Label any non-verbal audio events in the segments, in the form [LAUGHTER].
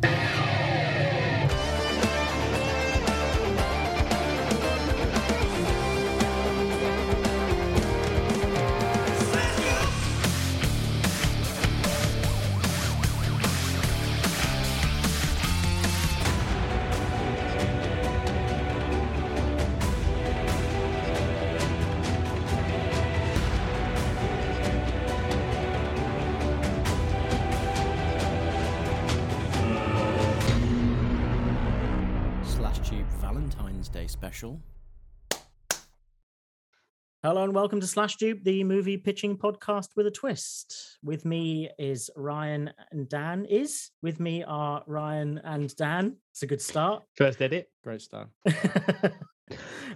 Slash special. Hello and welcome to Slash Dupe, the movie pitching podcast with a twist. With me is Ryan and Dan. Is with me are Ryan and Dan. It's a good start. First edit. Great start. [LAUGHS] uh,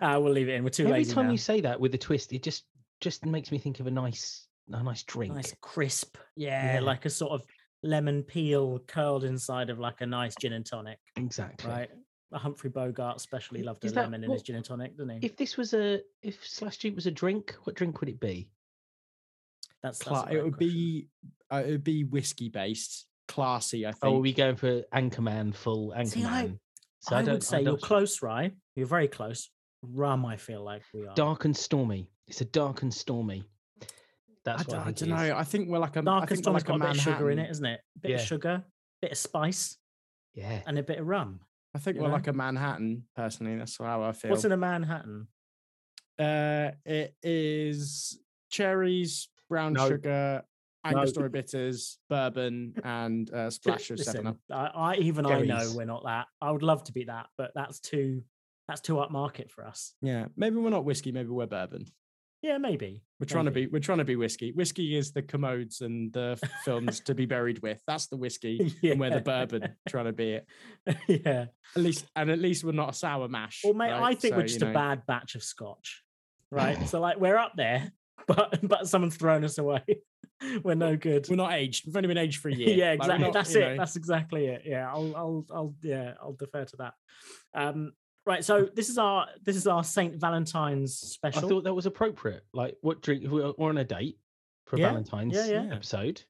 we'll leave it in. We're too Every lazy time now. you say that with a twist, it just just makes me think of a nice a nice drink. nice crisp, yeah, Yeah. like a sort of lemon peel curled inside of like a nice gin and tonic, Exactly. right? A Humphrey Bogart especially loved a that lemon in his gin and tonic, didn't he? If this was a if slash Dupe was a drink, what drink would it be? that's, that's it would question. be uh, it would be whiskey based, classy. I think. Oh, are we going for Anchorman full Anchorman? See, I- so I, don't, would say you're don't- close, Ryan. You're very close. Rum, I feel like we are. Dark and stormy. It's a dark and stormy. That's I, what d- I, I think don't know. I think we're like a Dark and think we're like got a bit of sugar in it, Manhattan- isn't it? A bit Yeah. of sugar, bit of spice, Yeah. and a bit of rum. I think you we're know? like a Manhattan. Personally, that's how I feel. What's in a Manhattan? Uh, it is cherries, brown No. sugar, No. Angostura bitters, bourbon, [LAUGHS] and a splash of Listen, Seven Up. I, I even I know we're not that. I would love to be that, but that's too that's too upmarket for us. Yeah, maybe we're not whiskey. Maybe we're bourbon. Yeah, maybe. We're trying to be. We're trying to be whiskey. Whiskey is the commodes and the films to be buried with. That's the whiskey, [LAUGHS] and we're the bourbon trying to be it. [LAUGHS] yeah. At least, and at least we're not a sour mash. Well, mate, right? I think So, we're you just a bad batch of scotch, right? [LAUGHS] so like we're up there, but but someone's thrown us away. we're no good. We're not aged. We've only been aged for a year. yeah, Like, exactly. not, That's it. know- That's exactly it. Yeah, I'll, I'll, I'll, yeah, I'll defer to that. Um, right. So this is our, this is our Saint Valentine's special. I thought that was appropriate. Like, what drink? We're on a date for a Yeah, Valentine's yeah. episode.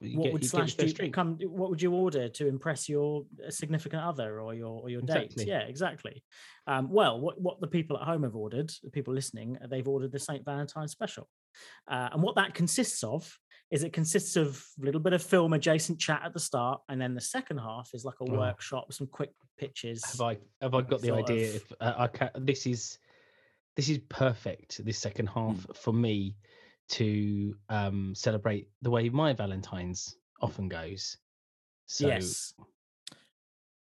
You what get- would you get slash first do? drink. Come, what would you order to impress your significant other or your or your date? Yeah, exactly. Um, well, what what the people at home have ordered, the people listening, they've ordered the Saint Valentine's special, uh, and what that consists of is it consists of a little bit of film adjacent chat at the start, and then the second half is like a Oh. workshop, some quick pitches. Have I have I got the idea? of- If uh, I can, this is this is perfect. This second half Hmm. for me to um celebrate the way my Valentine's often goes. So yes.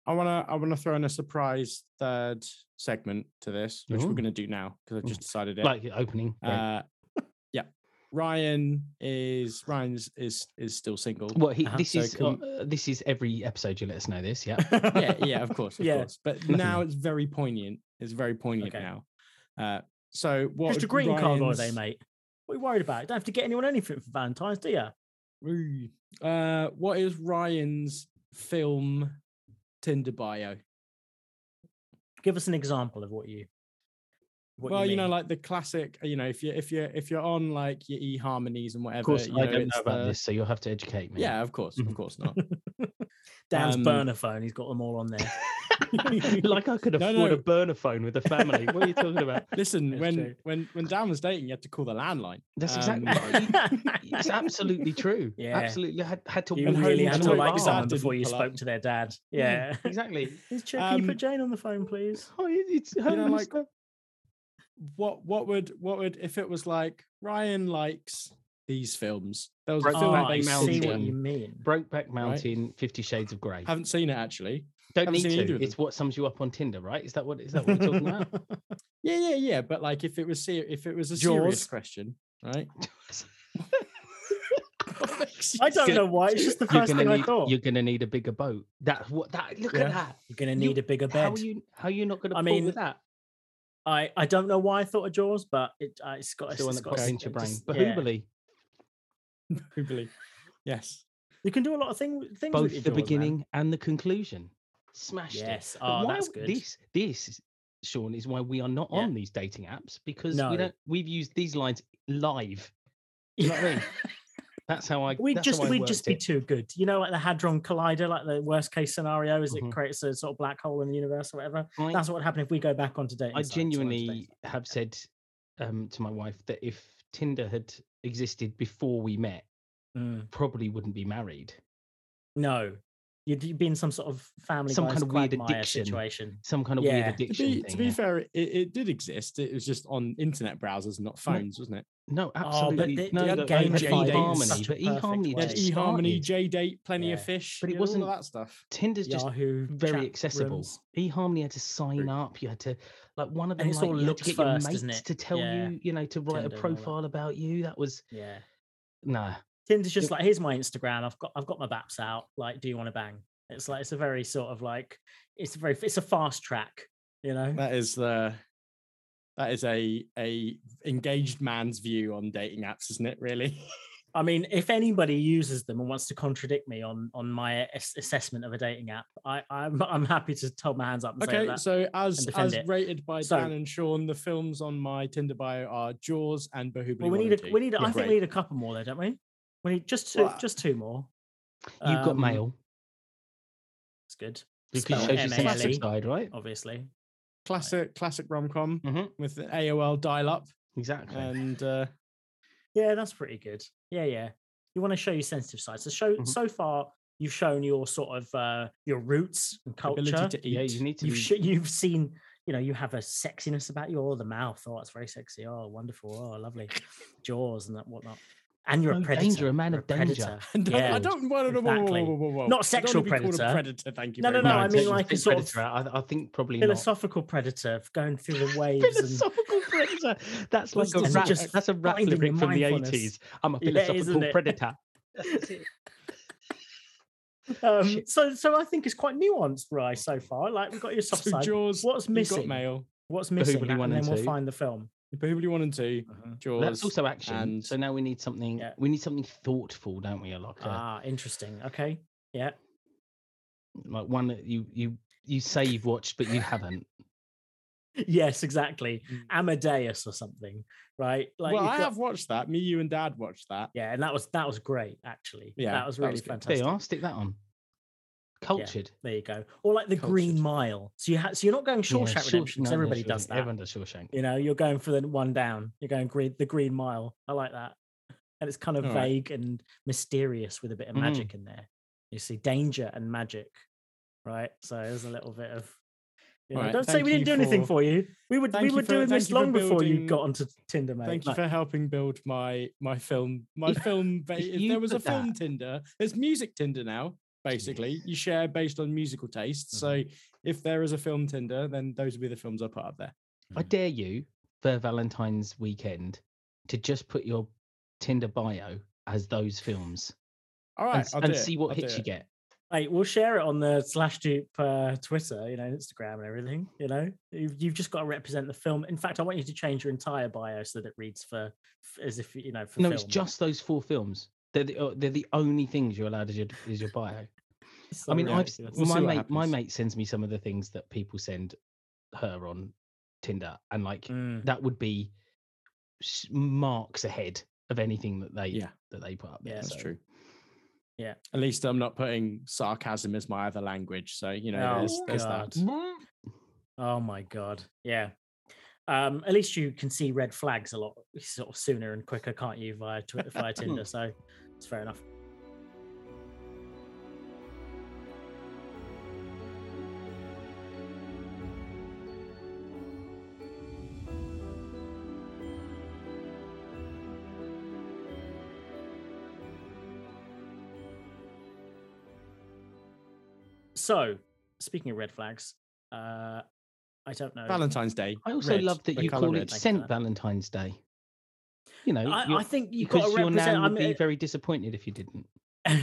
I wanna I wanna throw in a surprise third segment to this, which we're gonna do now because I've just decided it. like the opening. great. uh, [LAUGHS] yeah, Ryan is Ryan's is is still single. well, he, uh-huh, this so is can- uh, this is every episode. You let us know this, yeah. [LAUGHS] yeah, yeah, of course, of Yeah. course. But [LAUGHS] now it's very poignant. It's very poignant Okay. now. Uh, so what? Just a green greeting card holiday, Ryan's- mate. What are you worried about? You don't have to get anyone anything for Valentine's, do you? Uh, what is Ryan's film Tinder bio? Give us an example of what you. What well, you, know, like the classic. You know, if you if you if you're on like your e harmonies and whatever. Of course, you I know, don't know about the- this, so you'll have to educate me. Yeah, of course, of course not. [LAUGHS] Dan's um, burner phone. He's got them all on there. [LAUGHS] like I could [LAUGHS] afford no. a burner phone with the family. what are you talking about? Listen, That's when true. when when Dan was dating, you had to call the landline. That's Um, exactly. it's absolutely true. Yeah. Absolutely had had to. You really had to like his someone before you spoke up. to their dad. Yeah, Yeah. exactly. Is Ch- Can you Um, put Jane on the phone, please? Oh, it- it's know, like- stuff. What what would what would if it was like Ryan likes these films? There was a Brokeback film Oh, I based see what you mean. Brokeback Mountain, Fifty Shades of Grey. Haven't seen it actually. Don't haven't need to. It's what sums you up on Tinder, right? Is that what is that what we're talking about? [LAUGHS] Yeah, yeah, yeah. But like, if it was ser- if it was a Jaws. serious question, right? [LAUGHS] [LAUGHS] I don't Gonna- know why. It's just the first gonna thing I thought. you're gonna need a bigger boat. That's what that. Look Yeah. at that. You're going to You- need a bigger How bed. are you? How are you not gonna? I pull mean, with that. I, I don't know why I thought of Jaws, but it, uh, it's got It's the one that pops into your brain. just- But yeah. Bahubali, [LAUGHS] yes. You can do a lot of thing, things. both the Jaws, man. beginning and the conclusion, smashed Yes. it. Oh, why that's good. This, this, Sean, is why we are not Yeah. on these dating apps because No. we don't. We've used these lines live. You know what I mean? [LAUGHS] [LAUGHS] That's how I. We'd just we'd just be it. too good. You know, like the Hadron Collider, like the worst case scenario is Mhm. it creates a sort of black hole in the universe or whatever. I- That's what would happen if we go back onto dating. I sites genuinely dating have said um, to my wife that if Tinder had existed before we met, Mm. probably wouldn't be married. No, you'd, you'd be in some sort of family Some kind of weird addiction. situation. Some kind of Yeah. weird To To addiction be, thing. to be yeah. fair, it, it did exist. It was just on internet browsers, not phones, wasn't it? No, Oh, but absolutely. they- no, they no, gamified no, it in eHarmony, but eHarmony just eHarmony, started. J Date, Plenty of Fish, But it you wasn't- of that stuff. Tinder's just Yahoo, very accessible. rooms. eHarmony had to sign up. You had to like one of them. And it's like, all you had looks to get your mates to tell Yeah. you, you know, to write Tinder a and all that. profile about you. That was Yeah. nah. Tinder's just Yep. like, here's my Instagram. I've got I've got my baps out. Like, do you want to bang? It's like it's a very sort of like it's a very it's a fast track, you know. That is the that is a a engaged man's view on dating apps, isn't it? Really? [LAUGHS] I mean, if anybody uses them and wants to contradict me on on my ass- assessment of a dating app, I I'm [LAUGHS] I'm happy to hold my hands up and say okay, that. so as as it. rated by So- Dan and Sean, the films on my Tinder bio are Jaws and Bahubali. well, we 1 need a we need a, I think we need a couple more there, don't we? We need just two Well, just two more. You've got Um, mail It's good. because spelled it shows your M-A-L-E. sensitive side, right? Obviously. Classic classic rom com hmm with the AOL dial up Exactly. and uh, Yeah, that's pretty good. Yeah, yeah. You want to show your sensitive side. So show Mhm. so far you've shown your sort of uh your roots and culture. to eat. yeah, you need to. you've be- sh- you've seen you know you have a sexiness about you oh the mouth oh it's very sexy oh wonderful oh lovely jaws and that whatnot and you're a predator danger, a man you're of danger. [LAUGHS] I- yeah I don't want to. Whoa, whoa, whoa, exactly. whoa, whoa, whoa. Not sexual wanna be called a predator. predator. Thank you. No, no, no, much. I mean like a sort of predator out. I, I think probably not. philosophical predator going through the [LAUGHS] waves and philosophical predator. That's like a just- rap. just That's a rap finding lyric from the eighties. I'm a philosophical isn't predator. [LAUGHS] um, so so I think it's quite nuanced, right? So far, like we've got your soft So side. Jaws. What's you've got missing? mail. What's missing? Bahubali and then and we'll find the film. Bahubali one and two. Jaws. That's also action. and- So now we need something. Yeah. We need something thoughtful, don't we? Like a, Ah, interesting. Okay. Yeah. like one that you you you say you've watched but you haven't. [LAUGHS] Yes, exactly. Mm. Amadeus or something, right? Like well, I got- have watched that. Me, you, and Dad watched that. Yeah, and that was that was great actually. Yeah, that was that really was good. There fantastic. you are. Stick that on. Cultured. There you go. Or like the Green Mile. So you ha- so you're not going Yeah, Shawshank Shaw- Redemption because no, no, everybody does that. Everyone does Shawshank. You know, you're going for the one down. You're going green the Green Mile. I like that. And it's kind of All right. vague and mysterious with a bit of Mhm. magic in there. You see danger and magic, right? So there's a little bit of. You know, right, don't say we didn't you do anything for- for you. We were thank we you were for- doing this you for long before you got onto Tinder, mate. Thank you Like, for helping build my my film my [LAUGHS] film. Ba- if [LAUGHS] if there was a put film Tinder, there's music Tinder now. Basically, you share based on musical tastes. So Mm-hmm. if there is a film Tinder, then those will be the films I put up there. I dare you for Valentine's weekend to just put your Tinder bio as those films All right, and, right, s- I'll and do it, see what I'll hits you get. Hey, we'll share it on the slash dupe uh, Twitter, you know, Instagram and everything. You know, you've, you've just got to represent the film. In fact, I want you to change your entire bio so that it reads for f- as if you know for No, film. it's just those four films. They're the, uh, they're the only things you're allowed as your, is your bio. So I mean, I've. We'll my mate, my mate sends me some of the things that people send her on Tinder, and like Mm, that would be marks ahead of anything that they Yeah. that they put up. There, Yeah. That's so- true. Yeah. At least I'm not putting sarcasm as my other language. So you know, Oh, there's, there's that. Oh my god, yeah. Um, at least you can see red flags a lot sort of sooner and quicker, can't you, via Twitter, via Tinder? [LAUGHS] So it's fair enough. So, speaking of red flags, uh, I don't know. Valentine's Day. I also red, love that you call it Thank you Saint. Valentine's Day. You know, I, I think you've got because to your represent. nan I would mean, be very disappointed if you didn't.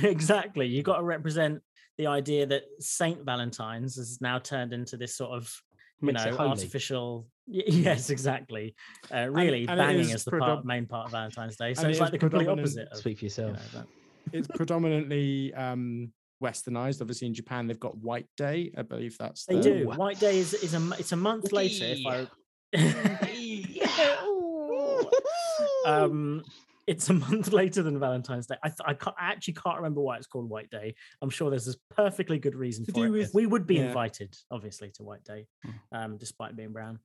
exactly. You've got to represent the idea that Saint Valentine's has now turned into this sort of, you Makes know, artificial. Yes, exactly. Uh, really, and it banging is is the predom- part, main part of Valentine's Day. So it's it like the complete opposite. Of, Speak for you know, yourself. It's predominantly um, westernized. Obviously, in Japan, they've got White Day. I believe that's They the- do. White Day is is a m- it's a month later. If I [LAUGHS] um, it's a [LAUGHS] month later than Valentine's Day. I, th- I, can't, I actually can't remember why it's called White Day. I'm sure there's this perfectly good reason To for it. with- we would be yeah. invited, obviously, to White Day, Mm. um, despite being brown.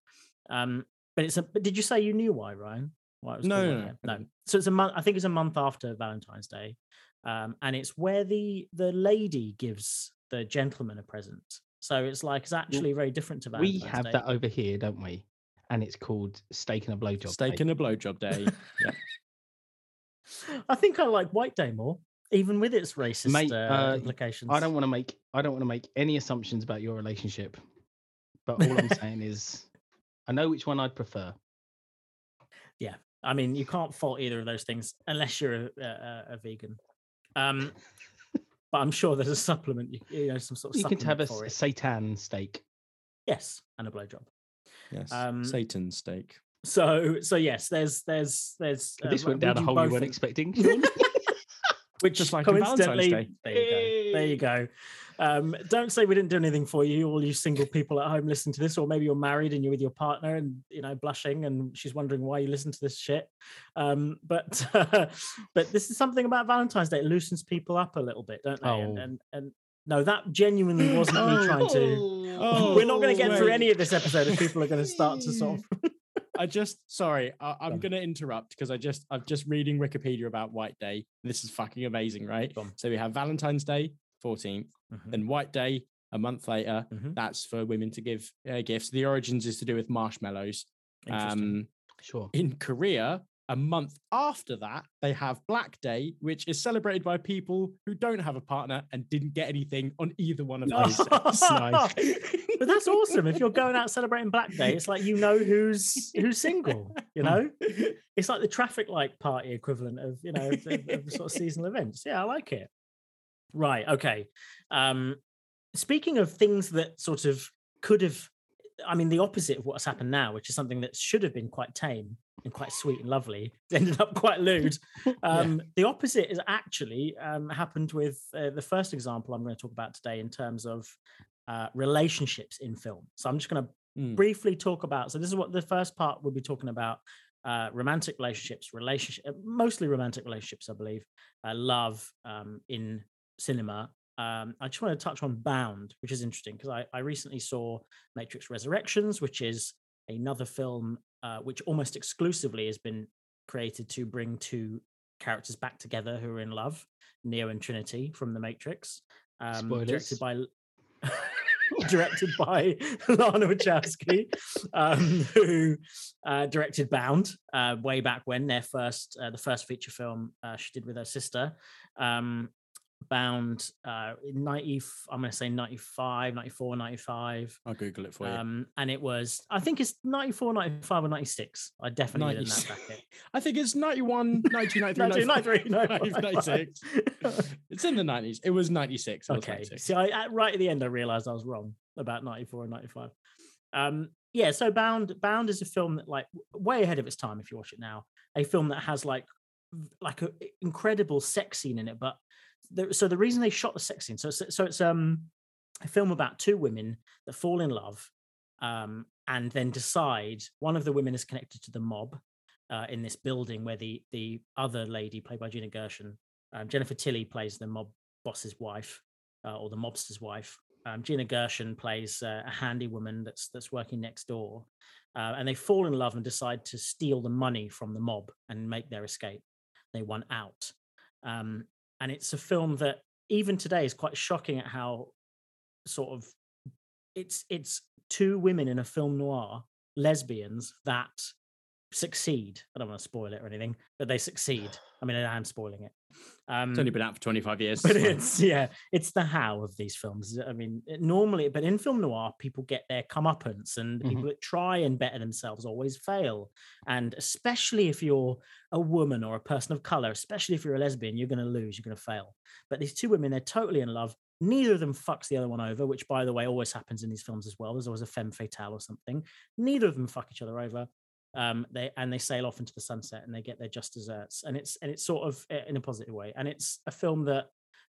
Um, but it's a. But did you say you knew why, Ryan? Why it was No, called no, no, no. So it's a month. I think it's a month after Valentine's Day, um, and it's where the the lady gives the gentleman a present. So it's like it's actually very different to Valentine's. we have Day. that over here, don't we? And it's called steak and a blowjob. Steak day. and a blowjob day. [LAUGHS] yeah. I think I like White Day more, even with its racist Mate, uh, uh, implications. I don't want to make I don't want to make any assumptions about your relationship, but all I'm [LAUGHS] saying is, I know which one I'd prefer. Yeah, I mean, you can't fault either of those things unless you're a, a, a vegan. Um, [LAUGHS] but I'm sure there's a supplement, you, you know, some sort of You can have a for s- it. seitan steak. Yes, and a blowjob. Yes. Um, Satan steak. So, so yes, there's, there's, there's. this uh, went down a hole you weren't expecting. [LAUGHS] Which Just like Valentine's coincidentally, Day. there you go. There you go. Um, don't say we didn't do anything for you, all you single people at home listening to this, or maybe you're married and you're with your partner and you know blushing and she's wondering why you listen to this shit. Um, but [LAUGHS] but this is something about Valentine's Day. It loosens people up a little bit, don't they? And Oh. and, and no, that genuinely [CLEARS THROAT] wasn't me trying to. Oh, [LAUGHS] We're not going to get through any of this episode if people are going to start to sort of. [LAUGHS] I just sorry, I, I'm gonna interrupt because I just I'm just reading Wikipedia about White Day. This is fucking amazing, right? So we have Valentine's Day, 14th, Mhm, then White Day a month later. mhm. That's for women to give uh, gifts. The origins is to do with marshmallows. Um, sure. in Korea, a month after that, they have Black Day, which is celebrated by people who don't have a partner and didn't get anything on either one of those. [LAUGHS] But that's awesome. If you're going out celebrating Black Day, it's like you know who's who's single. You know, [LAUGHS] it's like the traffic light party equivalent of you know of, of- of sort of seasonal events. Yeah, I like it. Right. Okay. Um, speaking of things that sort of could have, I mean, the opposite of what's happened now, which is something that should have been quite tame and quite sweet and lovely, [LAUGHS] ended up quite lewd. [LAUGHS] Um, The opposite is actually um, happened with uh, the first example I'm going to talk about today in terms of uh, relationships in film. So I'm just going to Mm. briefly talk about. So this is what the first part we'll be talking about: uh, romantic relationships, relationship, mostly romantic relationships, I believe, uh, love um, in cinema. Um, I just want to touch on Bound, which is interesting because I, I recently saw Matrix Resurrections, which is another film uh, which almost exclusively has been created to bring two characters back together who are in love, Neo and Trinity from The Matrix. Um, directed by [LAUGHS] directed by Lana Wachowski, um, who uh, directed Bound uh, way back when their first uh, the first feature film uh, she did with her sister. Um, Bound uh, 90, I'm going to say 95, 94, 95. I'll Google it for you. Um, and it was, I think it's 94, 95, or 96. I definitely did in that 96. bracket. [LAUGHS] I think it's 91, [LAUGHS] 92, 93, 93, [LAUGHS] 95, 95. 96. It's in the 90s. It was 96. It was Okay. 96. See, I, at, right at the end, I realized I was wrong about 94 and 95. Um, yeah, so Bound Bound is a film that like way ahead of its time if you watch it now. A film that has like like an incredible sex scene in it. But the, so the reason they shot the sex scene, so so it's um a film about two women that fall in love um, and then decide one of the women is connected to the mob uh, in this building where the the other lady played by Gina Gershon, um, Jennifer Tilly plays the mob boss's wife uh, or the mobster's wife. Um, Gina Gershon plays uh, a handy woman that's that's working next door, uh, and they fall in love and decide to steal the money from the mob and make their escape. They want out, um, and it's a film that even today is quite shocking at how sort of it's it's two women in a film noir lesbians that succeed. I don't want to spoil it or anything, but they succeed. I mean, I am spoiling it. Um, It's only been out for 25 years. but [LAUGHS] it's yeah, it's the how of these films. I mean, it- normally, but in film noir, people get their comeuppance, and the Mhm. people that try and better themselves always fail. And especially if you're a woman or a person of color, especially if you're a lesbian, you're going to lose. You're going to fail. But these two women, they're totally in love. Neither of them fucks the other one over, which, by the way, always happens in these films as well. There's always a femme fatale or something. Neither of them fuck each other over um they and they sail off into the sunset and they get their just desserts and it's and it's sort of uh, in a positive way and it's a film that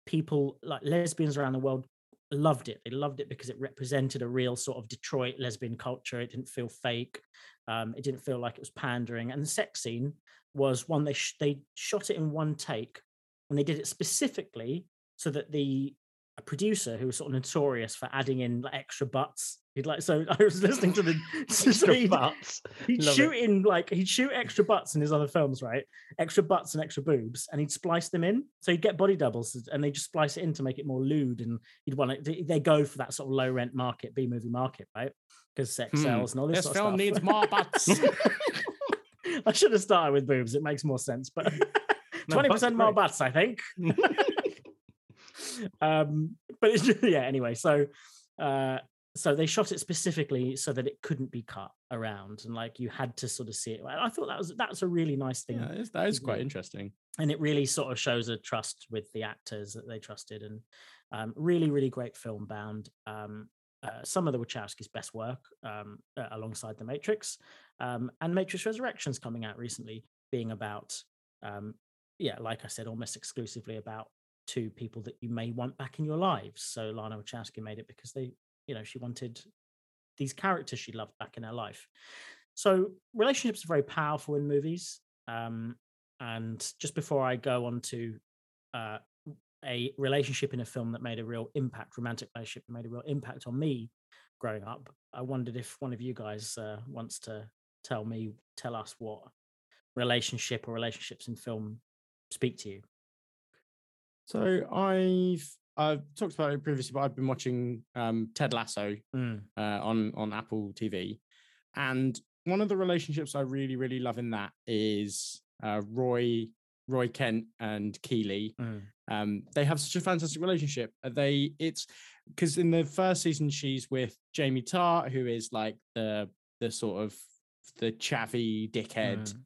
people like lesbians around the world loved it. They loved it because it represented a real sort of Detroit lesbian culture. It didn't feel fake. Um, it didn't feel like it was pandering. And the sex scene was one they sh- they shot it in one take, and they did it specifically so that the a producer who was sort of notorious for adding in like, extra butts. He'd like so I was listening to the [LAUGHS] [LAUGHS] so Extra he'd- butts. He'd Love shoot it. in like he'd shoot extra butts in his other films, right? Extra butts and extra boobs, and he'd splice them in. So he'd get body doubles, and they just splice it in to make it more lewd. And he'd want it. They go for that sort of low rent market, B movie market, right? Because sex Hmm, sells and all this. This film needs more butts. [LAUGHS] I should have started with boobs. It makes more sense, but twenty are percent more butts, I think. Um, but it's [LAUGHS] just, yeah. Anyway, so uh, so they shot it specifically so that it couldn't be cut around, and like you had to sort of see it. I thought that was that's a really nice thing, yeah, that is quite interesting. and it really sort of shows a trust with the actors that they trusted, and um, really, really great film bound. Um, uh, some of the Wachowskis' best work um, uh, alongside The Matrix, um, and Matrix Resurrections coming out recently, being about, um, yeah, like I said, almost exclusively about two people that you may want back in your lives. So Lana Wachowski made it because they, you know, she wanted these characters she loved back in her life. So relationships are very powerful in movies. Um, and just before I go on to uh, a relationship in a film that made a real impact, romantic relationship made a real impact on me growing up, I wondered if one of you guys uh, wants to tell me, tell us what relationship or relationships in film speak to you. So I've I've talked about it previously, but I've been watching um, Ted Lasso Mm, uh, on on Apple TV, and one of the relationships I really really love in that is uh, Roy Roy Kent and Keeley. mm, Um, they have such a fantastic relationship. They it's because in the first season she's with Jamie Tartt, who is like the the sort of the chavvy dickhead. Mm,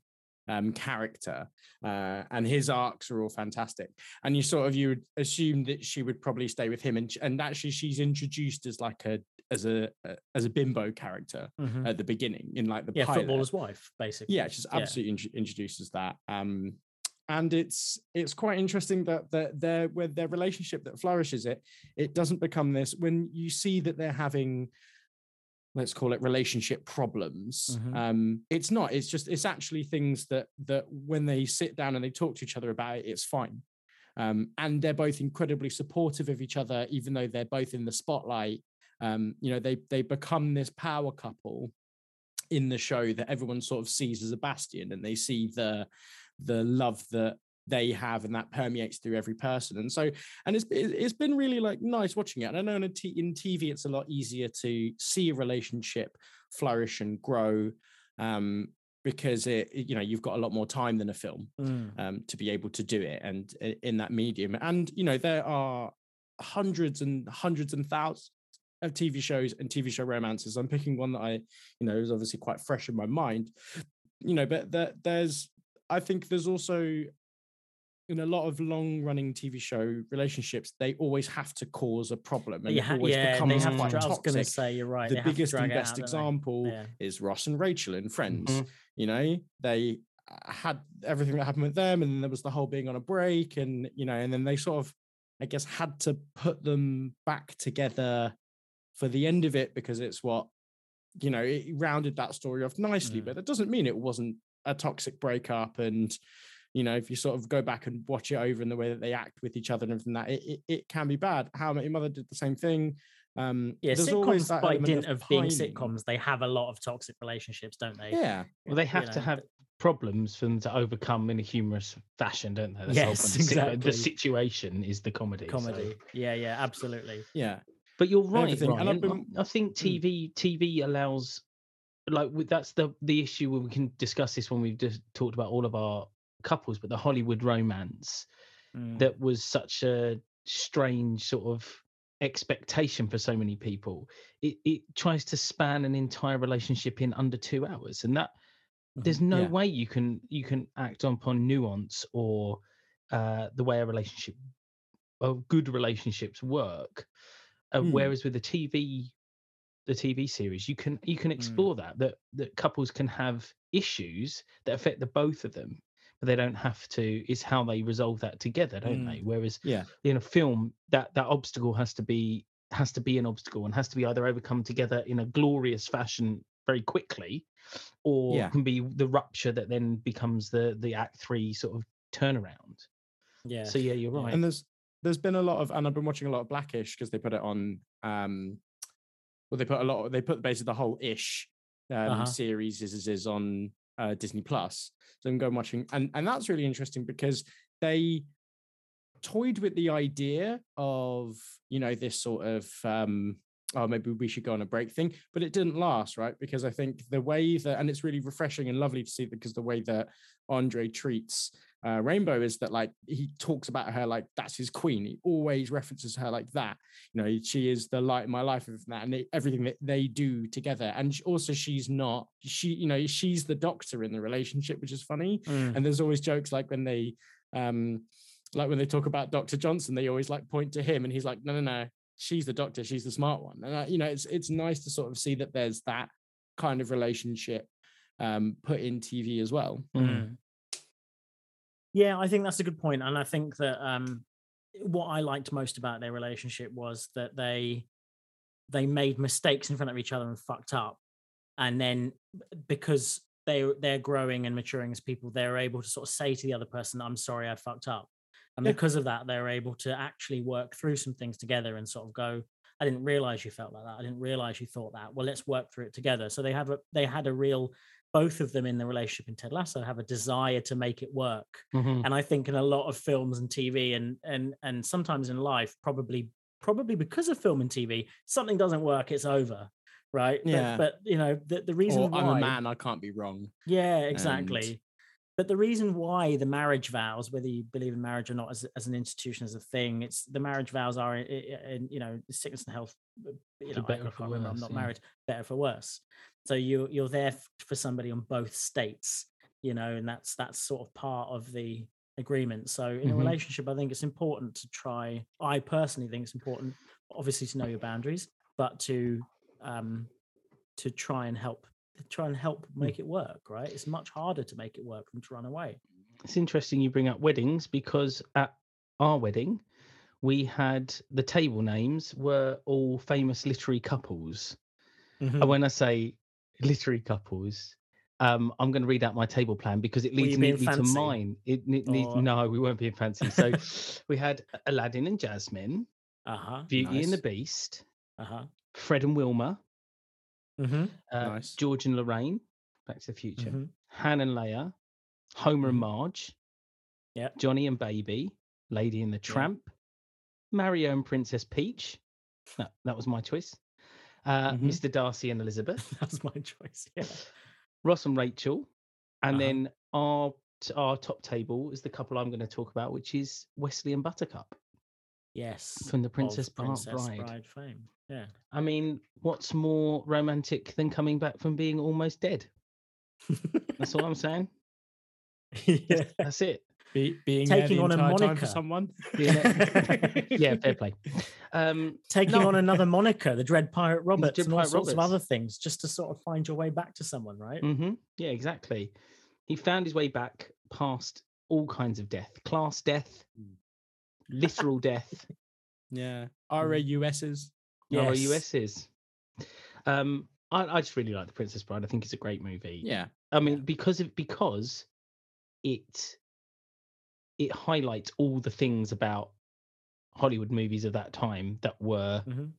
um character uh and his arcs are all fantastic and you sort of you would assume that she would probably stay with him and and actually she's introduced as like a as a, as a bimbo character mhm. at the beginning in like the yeah, pilot. footballer's wife, basically. yeah she's absolutely intro- introduced as that um and it's it's quite interesting that that their with their relationship that flourishes it it doesn't become this when you see that they're having let's call it relationship problems Mhm. um it's not it's just it's actually things that that when they sit down and they talk to each other about it it's fine um and they're both incredibly supportive of each other even though they're both in the spotlight um you know they they become this power couple in the show that everyone sort of sees as a bastion and they see the the love that they have and that permeates through every person. And so and it's it- it's been really like nice watching it. And i know in, a t- in tv it's a lot easier to see a relationship flourish and grow um because it it- you know you've got a lot more time than a film Mm, um, to be able to do it and in that medium. And you know there are hundreds and hundreds and thousands of tv shows and tv show romances. I'm picking one that i you know is obviously quite fresh in my mind. You know but there, there's i think there's also in a lot of long running tv show relationships they always have to cause a problem and ha- always yeah, they becomes have to. quite dra- I was going to say you're right. the they have to biggest and it out, best example Yeah. is Ross and Rachel in Friends. Mhm. You know, they uh, had everything that happened with them, and then there was the whole being on a break, and you know, and then they sort of, I guess, had to put them back together for the end of it because it's what, you know, it rounded that story off nicely. Mm. But that doesn't mean it wasn't a toxic breakup and. You know, if you sort of go back and watch it over in the way that they act with each other and everything, that it, it, it can be bad. How I Met Your Mother did the same thing. Um, Yeah, there's always sitcoms that by dint of, being sitcoms, they have a lot of toxic relationships, don't they? Yeah, Well, they You have to know, have problems for them to overcome in a humorous fashion, don't they? That's the Yes. The exactly. The situation is the comedy. so- comedy. Yeah, yeah, absolutely. yeah. But you're right, Everything, and I've Ryan. I- I think Mm. TV TV allows like that's the the issue where we can discuss this when we've just talked about all of our couples, but the Hollywood romance Mm. that was such a strange sort of expectation for so many people. It it tries to span an entire relationship in under two hours, and that there's no Yeah. way you can you can act upon nuance or uh, the way a relationship of good relationships work. Uh, Mm. Whereas with the TV, the TV series, you can you can explore that that that couples can have issues that affect the both of them, they don't have to. is how they resolve that together, don't they? Whereas Yeah. in a film, that that obstacle has to be has to be an obstacle and has to be either overcome together in a glorious fashion very quickly, or Yeah. can be the rupture that then becomes the the act three sort of turnaround. yeah. So yeah, you're right. And there's there's been a lot of, and I've been watching a lot of Blackish because they put it on. um Well, they put a lot. They put basically the whole ish um, Uh-huh. series is, is is on uh, Disney Plus. So I'm going watching, and and that's really interesting because they toyed with the idea of you know this sort of um oh maybe we should go on a break thing but it didn't last right because i think the way that and it's really refreshing and lovely to see because the way that andre treats uh, rainbow is that like he talks about her like that's his queen. He always references her like that. You know she is the light of my life and that and they, everything that they do together. And sh- also she's not she you know she's the doctor in the relationship which is funny. Mm. and there's always jokes like when they um like when they talk about dr johnson they always like point to him and he's like no no no. She's the doctor. She's the smart one. And I, you know it's it's nice to sort of see that there's that kind of relationship um put in tv as well. Mm. Yeah, I think that's a good point, and I think that um, what I liked most about their relationship was that they they made mistakes in front of each other and fucked up, and then because they they're growing and maturing as people, they're able to sort of say to the other person, "I'm sorry, I fucked up," and Yeah. because of that, they're able to actually work through some things together and sort of go. I didn't realize you felt like that. I didn't realize you thought that. Well, let's work through it together. So they have a they had a real both of them in the relationship in Ted Lasso have a desire to make it work. Mhm. And I think in a lot of films and TV and and and sometimes in life, probably probably because of film and TV, something doesn't work, it's over. Right. But- Yeah. But, you know, the, the reason or why i'm a man i can't be wrong yeah, exactly. But the reason why the marriage vows, whether you believe in marriage or not as, as an institution, as a thing, it's the marriage vows are, in, in you know, sickness and health. uh, You know, better I or for can't. I'm not yeah. married. Better for worse. So you you're there for somebody on both states, you know, and that's that's sort of part of the agreement. So in a Mhm. relationship, I think it's important to try. I personally think it's important, obviously, to know your boundaries, but to um to try and help try and help Hmm. make it work right it's much harder to make it work than to run away It's interesting you bring up weddings because at our wedding, we had the table names were all famous literary couples. Mm-hmm. And when I say literary couples, um, I'm going to read out my table plan because it leads neatly to mine. It needs Or- no, we weren't being fancy. So [LAUGHS] we had Aladdin and Jasmine, uh-huh Beauty and the Beast, uh-huh Fred and Wilma, mm-hmm. uh, Nice. George and Lorraine, Back to the Future, Mhm. Han and Leia, Homer and Mhm. Marge, Yep. Johnny and Baby, Lady and the Tramp, Mario and Princess Peach. No, that was my choice. Uh, Mhm. Mr. Darcy and Elizabeth, [LAUGHS] that's my choice yeah Ross and Rachel, and Uh-huh. then our our top table is the couple I'm going to talk about, which is Wesley and Buttercup yes from the Princess, Bar- princess Bride. bride fame yeah I mean, what's more romantic than coming back from being almost dead? That's all I'm saying. [LAUGHS] yeah That's it. Be, being Taking there on the a moniker. for someone Being [LAUGHS] yeah, fair play. Um, taking No. on another moniker the dread pirate [LAUGHS] roberts Dread and all Pirate sorts of other things just to sort of find your way back to someone right hmm Yeah, exactly. He found his way back past all kinds of death, class death, Mm. Literal death, yeah Mm. ROUS's Yes. ROUSs. Um, I, I just really like The Princess Bride. I think it's a great movie. yeah I mean, because of because it it highlights all the things about Hollywood movies of that time that were Mhm.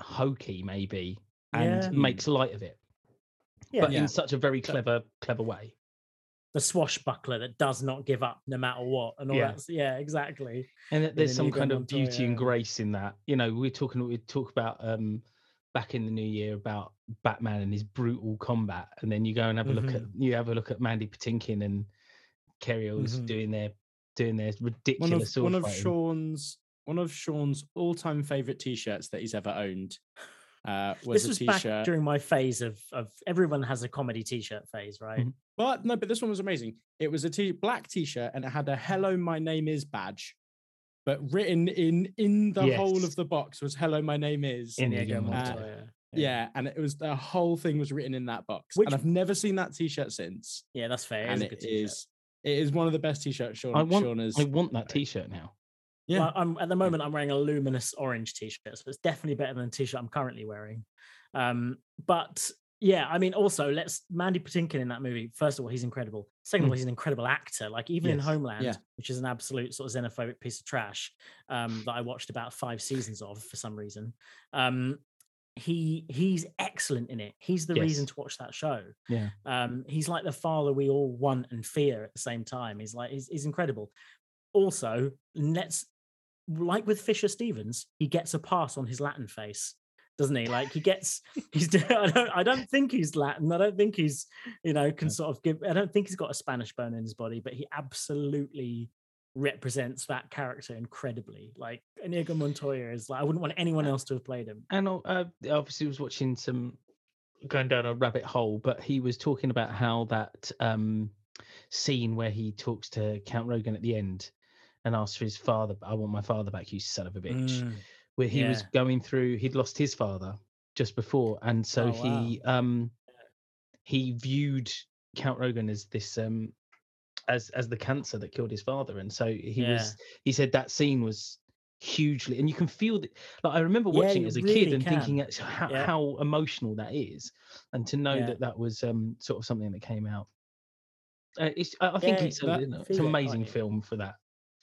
hokey, maybe, and Yeah. makes light of it, yeah but Yeah. in such a very clever, clever way. The swashbuckler that does not give up no matter what and all Yeah. that yeah exactly and there's some kind of beauty and grace in that you know we're talking we talk about um back in the new year about batman and his brutal combat and then you go and have a look at Mm-hmm. you have a look at mandy patinkin and Cary Elwes Mhm. doing their doing their one ridiculous of sword one of sean's one of sean's all-time favorite t-shirts that he's ever owned uh was this was a back during my phase of of everyone has a comedy t-shirt phase right Mhm. But no, but this one was amazing. It was a t- black t-shirt and it had a "Hello, my name is" badge, but written in in the whole of the box was "Hello, my name is." In- Inigo Inigo Montoya. Montoya. yeah. and it was the whole thing was written in that box. Which- and I've never seen that t-shirt since. yeah that's fair and it a good is, it is one of the best t-shirts Sean, I want Sean has. I want that t-shirt now Yeah. Well, I'm at the moment I'm wearing a luminous orange t-shirt, so it's definitely better than the t-shirt I'm currently wearing. Um, but yeah, I mean, also let's Mandy Patinkin in that movie. First of all, he's incredible. Second of all, Mm. he's an incredible actor. Like even in Homeland, Yeah. which is an absolute sort of xenophobic piece of trash um, that I watched about five seasons of for some reason. Um, he he's excellent in it. He's the reason to watch that show. Yeah. Um, he's like the father we all want and fear at the same time. He's like he's, he's incredible. Also, let's like with Fisher Stevens, he gets a pass on his Latin face, doesn't he? Like he gets [LAUGHS] he's I don't I don't think he's Latin. I don't think he's you know can sort of give. I don't think he's got a Spanish bone in his body, but he absolutely represents that character incredibly. Like Inigo Montoya is like I wouldn't want anyone else to have played him. And uh, uh, obviously was watching some going down a rabbit hole, but he was talking about how that um, scene where he talks to Count Rugen at the end and asked for his father. I want my father back, you son of a bitch. Mm, Where he was going through, he'd lost his father just before, and so Oh, he um he viewed Count Rugen as this um as as the cancer that killed his father, and so he Yeah. was he said that scene was hugely and you can feel that like i remember watching you it as a really kid and thinking can. it's how, Yeah. how emotional that is and to know Yeah. that that was um sort of something that came out uh, it's i I think Yeah, it's, a, you know, it's an amazing you? film for that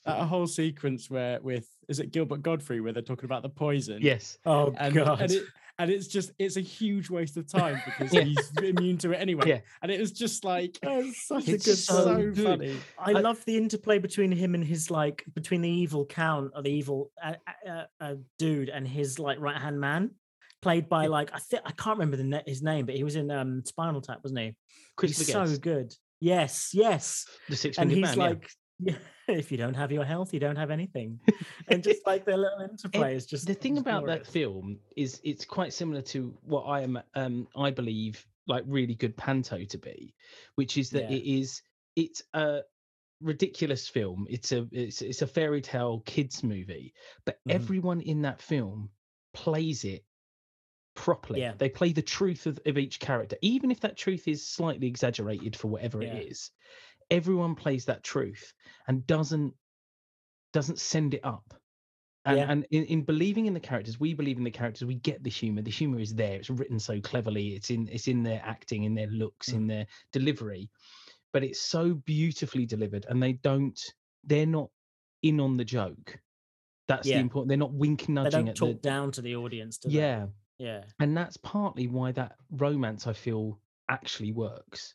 That whole sequence where with is it Gilbert Gottfried where they're talking about the poison? yes Oh and, god. and it and it's just it's a huge waste of time because [LAUGHS] Yeah. he's immune to it anyway. Yeah. And it was just like Oh, [LAUGHS] it's such It's a good so so good. funny. I I- love the interplay between him and his like between the evil count or the evil uh, uh, uh, dude and his like right hand man, played by like I think I can't remember the ne- his name, but he was in um Spinal Tap, wasn't he? Christopher he's so good. Yes, yes, the six and he's man like, yeah, [LAUGHS] if you don't have your health, you don't have anything, and just [LAUGHS] like their little interplay is just the thing about that film is it's quite similar to what I am um I believe like really good panto to be, which is that Yeah. it is it's a ridiculous film. It's a it's it's a fairy tale kids movie, but Mhm. everyone in that film plays it properly. Yeah. They play the truth of, of each character, even if that truth is slightly exaggerated for whatever Yeah. it is. Everyone plays that truth and doesn't doesn't send it up. And, Yeah. and in, in believing in the characters, we believe in the characters. We get the humor. The humor is there. It's written so cleverly. It's in it's in their acting, in their looks, Mm. in their delivery. But it's so beautifully delivered, and they don't. They're not in on the joke. That's Yeah. the important. They're not wink nudging They don't at talk the. down to the audience, do they? Yeah, yeah, and that's partly why that romance I feel actually works,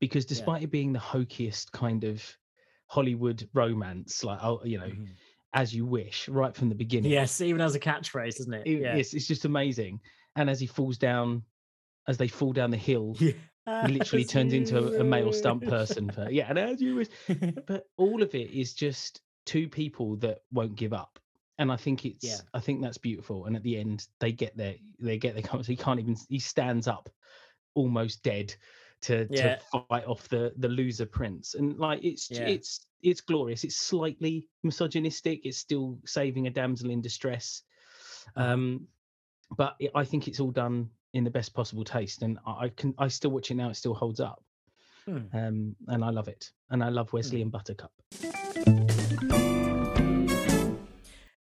because despite it being the hokiest kind of Hollywood romance, like oh, you know, Mhm. as you wish, right from the beginning. yes, even as a catchphrase, isn't it? it- yeah, it's, it's just amazing. And as he falls down, as they fall down the hill, yeah. he literally turns into a, a male stunt person. For, yeah, and as you wish. [LAUGHS] But all of it is just two people that won't give up. And I think it's, Yeah. I think that's beautiful. And at the end, they get there, they get their comments. [LAUGHS] He can't even, he stands up almost dead to, Yeah. to fight off the the loser prince. And like, it's, Yeah. it's, it's glorious. It's slightly misogynistic. It's still saving a damsel in distress. Mhm. Um, but it, I think it's all done in the best possible taste, and I, I can I still watch it now. It still holds up, Hmm. um, and I love it. And I love Wesley Mm. and Buttercup.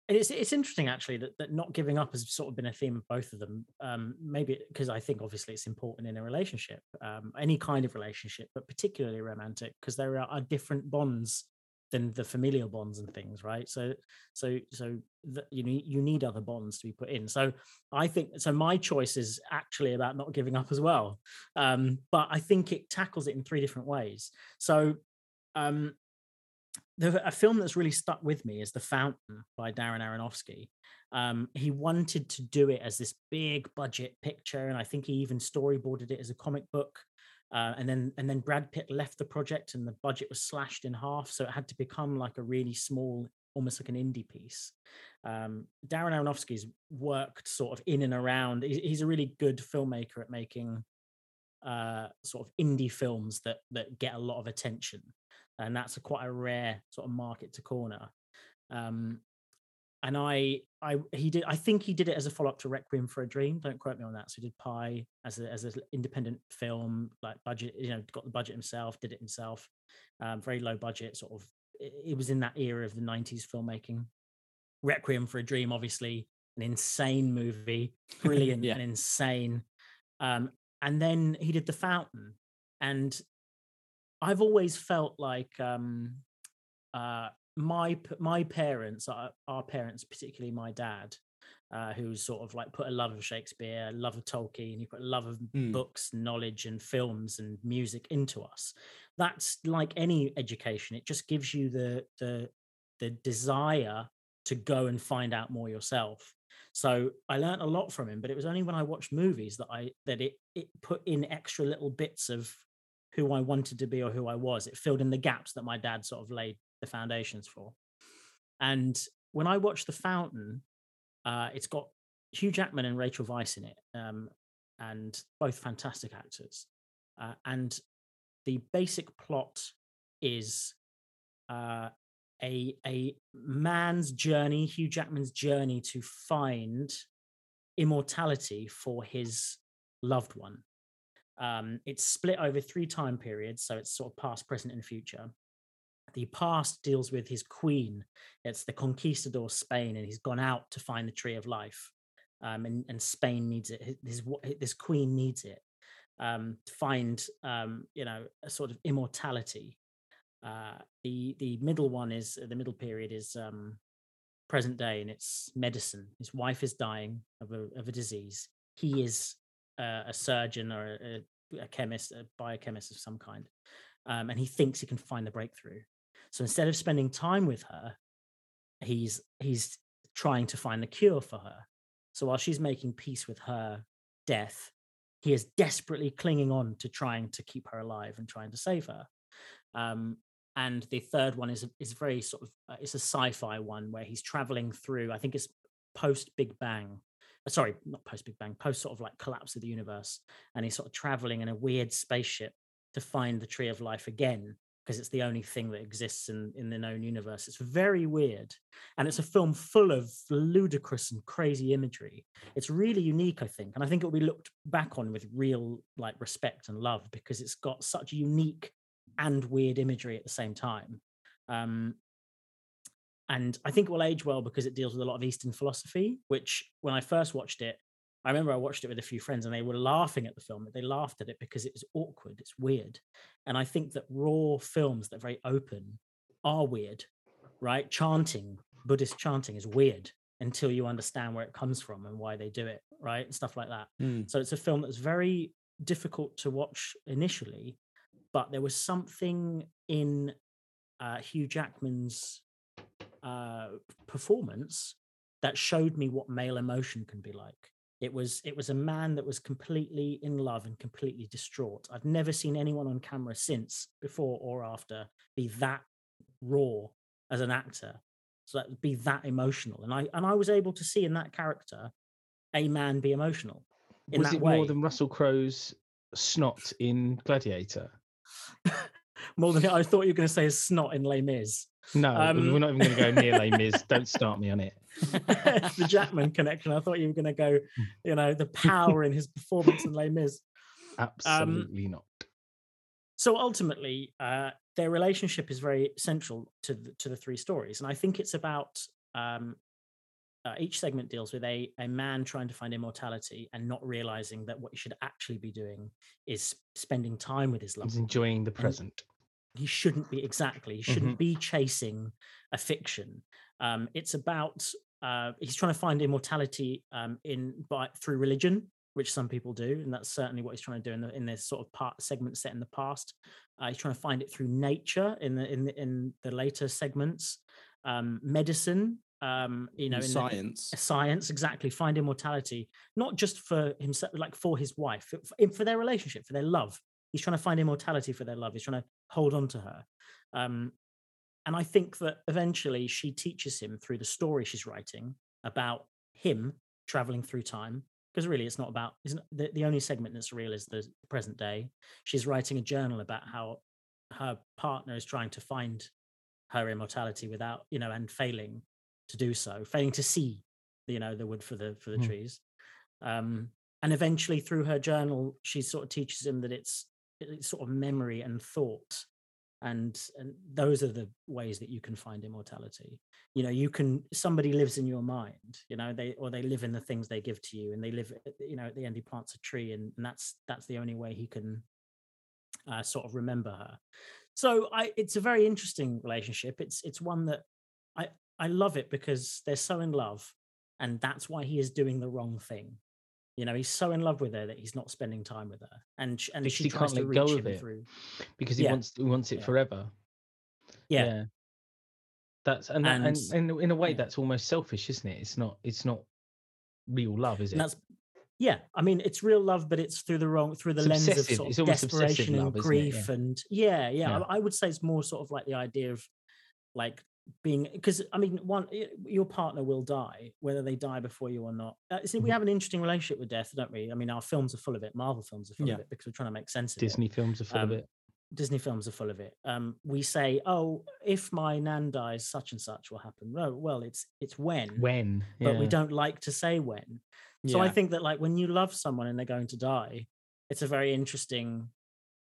And it's it's interesting actually that, that not giving up has sort of been a theme of both of them. Um, maybe because I think obviously it's important in a relationship, um, any kind of relationship, but particularly romantic, because there are, are different bonds than the familial bonds and things, right? So so so the, you need you need other bonds to be put in. So I think so. My choice is actually about not giving up as well, um, but I think it tackles it in three different ways. So. Um, the, a film that's really stuck with me is The Fountain by Darren Aronofsky. Um, he wanted to do it as this big budget picture, and I think he even storyboarded it as a comic book. Uh, and then and then Brad Pitt left the project, and the budget was slashed in half, so it had to become like a really small, almost like an indie piece. Um, Darren Aronofsky's worked sort of in and around. He's a really good filmmaker at making uh, sort of indie films that that get a lot of attention and that's a quite a rare sort of market to corner. Um, and I, I, he did. I think he did it as a follow up to Requiem for a Dream. Don't quote me on that. So he did Pi as a as an independent film, like budget. You know, got the budget himself, did it himself. Um, very low budget, sort of. It, it was in that era of the '90s filmmaking. Requiem for a Dream, obviously, an insane movie, [LAUGHS] brilliant Yeah. and insane. Um, and then he did The Fountain, and I've always felt like um, uh, my my parents, our, our parents, particularly my dad, uh, who's sort of like put a love of Shakespeare, love of Tolkien, and he put a love of Mm. books, knowledge, and films and music into us. That's like any education; it just gives you the the the desire to go and find out more yourself. So I learned a lot from him, but it was only when I watched movies that I that it it put in extra little bits of who I wanted to be or who I was. It filled in the gaps that my dad sort of laid the foundations for. And when I watched The Fountain, uh, it's got Hugh Jackman and Rachel Weisz in it, um, and both fantastic actors. Uh, and the basic plot is uh, a a man's journey, Hugh Jackman's journey to find immortality for his loved one. Um, it's split over three time periods, so it's sort of past, present, and future. The past deals with his queen. It's the conquistador Spain, and he's gone out to find the tree of life. Um, and, and Spain needs it. His, his this queen needs it um, to find, um, you know, a sort of immortality. Uh, the the middle one is the middle period is um, present day, and it's medicine. His wife is dying of a of a disease. He is uh, a surgeon or a, a chemist, a biochemist of some kind, um, and he thinks he can find the breakthrough. So instead of spending time with her, he's he's trying to find the cure for her. So while she's making peace with her death, he is desperately clinging on to trying to keep her alive and trying to save her. Um, and the third one is is very sort of uh, it's a sci-fi one where he's traveling through. I think it's post Big Bang. Uh, Sorry, not post Big Bang, post sort of like collapse of the universe, and he's sort of traveling in a weird spaceship to find the tree of life again because it's the only thing that exists in in the known universe. It's very weird, and it's a film full of ludicrous and crazy imagery. It's really unique, I think, and I think it will be looked back on with real like respect and love because it's got such unique and weird imagery at the same time. Um, and I think it will age well because it deals with a lot of Eastern philosophy, which when I first watched it, I remember I watched it with a few friends and they were laughing at the film. They laughed at it because it was awkward, it's weird. And I think that raw films that are very open are weird, right? Chanting, Buddhist chanting is weird until you understand where it comes from and why they do it, right? And stuff like that. Mm. So it's a film that's very difficult to watch initially, but there was something in uh, Hugh Jackman's uh, performance that showed me what male emotion can be like. It was it was a man that was completely in love and completely distraught. I've never seen anyone on camera since, before or after, be that raw as an actor. So that be that emotional, and I and I was able to see in that character a man be emotional in was that it way. more than Russell Crowe's snot in Gladiator? [LAUGHS] more than I thought you were going to say is snot in Les Mis. No, Um, we're not even going to go near Les Mis. Don't start me on it. [LAUGHS] the Jackman connection. I thought you were going to go, you know, the power in his performance in Les Mis. [LAUGHS] Um, Absolutely not. So ultimately, uh, their relationship is very central to the, to the three stories, and I think it's about um, uh, each segment deals with a a man trying to find immortality and not realizing that what he should actually be doing is spending time with his love. He's enjoying the present. He shouldn't be exactly he shouldn't be chasing a fiction. Um it's about uh he's trying to find immortality um in by through religion which some people do and that's certainly what he's trying to do in the in this sort of part segment set in the past. Uh, he's trying to find it through nature in the in the in the later segments. Um medicine um you know in the- science. science exactly find immortality not just for himself like for his wife for, for their relationship for their love. He's trying to find immortality for their love. He's trying to hold on to her um and i think that eventually she teaches him through the story she's writing about him traveling through time because really it's not about isn't the, the only segment that's real is the present day she's writing a journal about how her partner is trying to find her immortality without you know and failing to do so failing to see you know the wood for the for the Hmm. trees um and eventually through her journal she sort of teaches him that it's sort of memory and thought and and those are the ways that you can find immortality. You know you can somebody lives in your mind you know they or they live in the things they give to you and they live you know at the end he plants a tree and, and that's that's the only way he can uh, sort of remember her. So i it's a very interesting relationship. It's it's one that i i love it because they're so in love and that's why he is doing the wrong thing you know, he's so in love with her that he's not spending time with her, and sh- and Because she he tries can't to let go reach of him it. through. because he Yeah. wants he wants it Yeah. forever. Yeah, That's and that, and, And- and in a way yeah. that's almost selfish, isn't it? It's not it's not real love, is it? that's yeah. I mean, it's real love, but it's through the wrong through the It's lens of sort of desperation and love, isn't grief, Yeah. and yeah, yeah. Yeah. I, I would say it's more sort of like the idea of like being because I mean, one your partner will die whether they die before you or not. Uh, see, we Mhm. have an interesting relationship with death, don't we? I mean, our films are full of it. Marvel films are full Yeah. of it because we're trying to make sense of it. Disney films are full Um, of it. Disney films are full of it. Um, we say, "Oh, if my nan dies, such and such will happen." No, well, it's it's when, When but we don't like to say when. So I think that like when you love someone and they're going to die, it's a very interesting.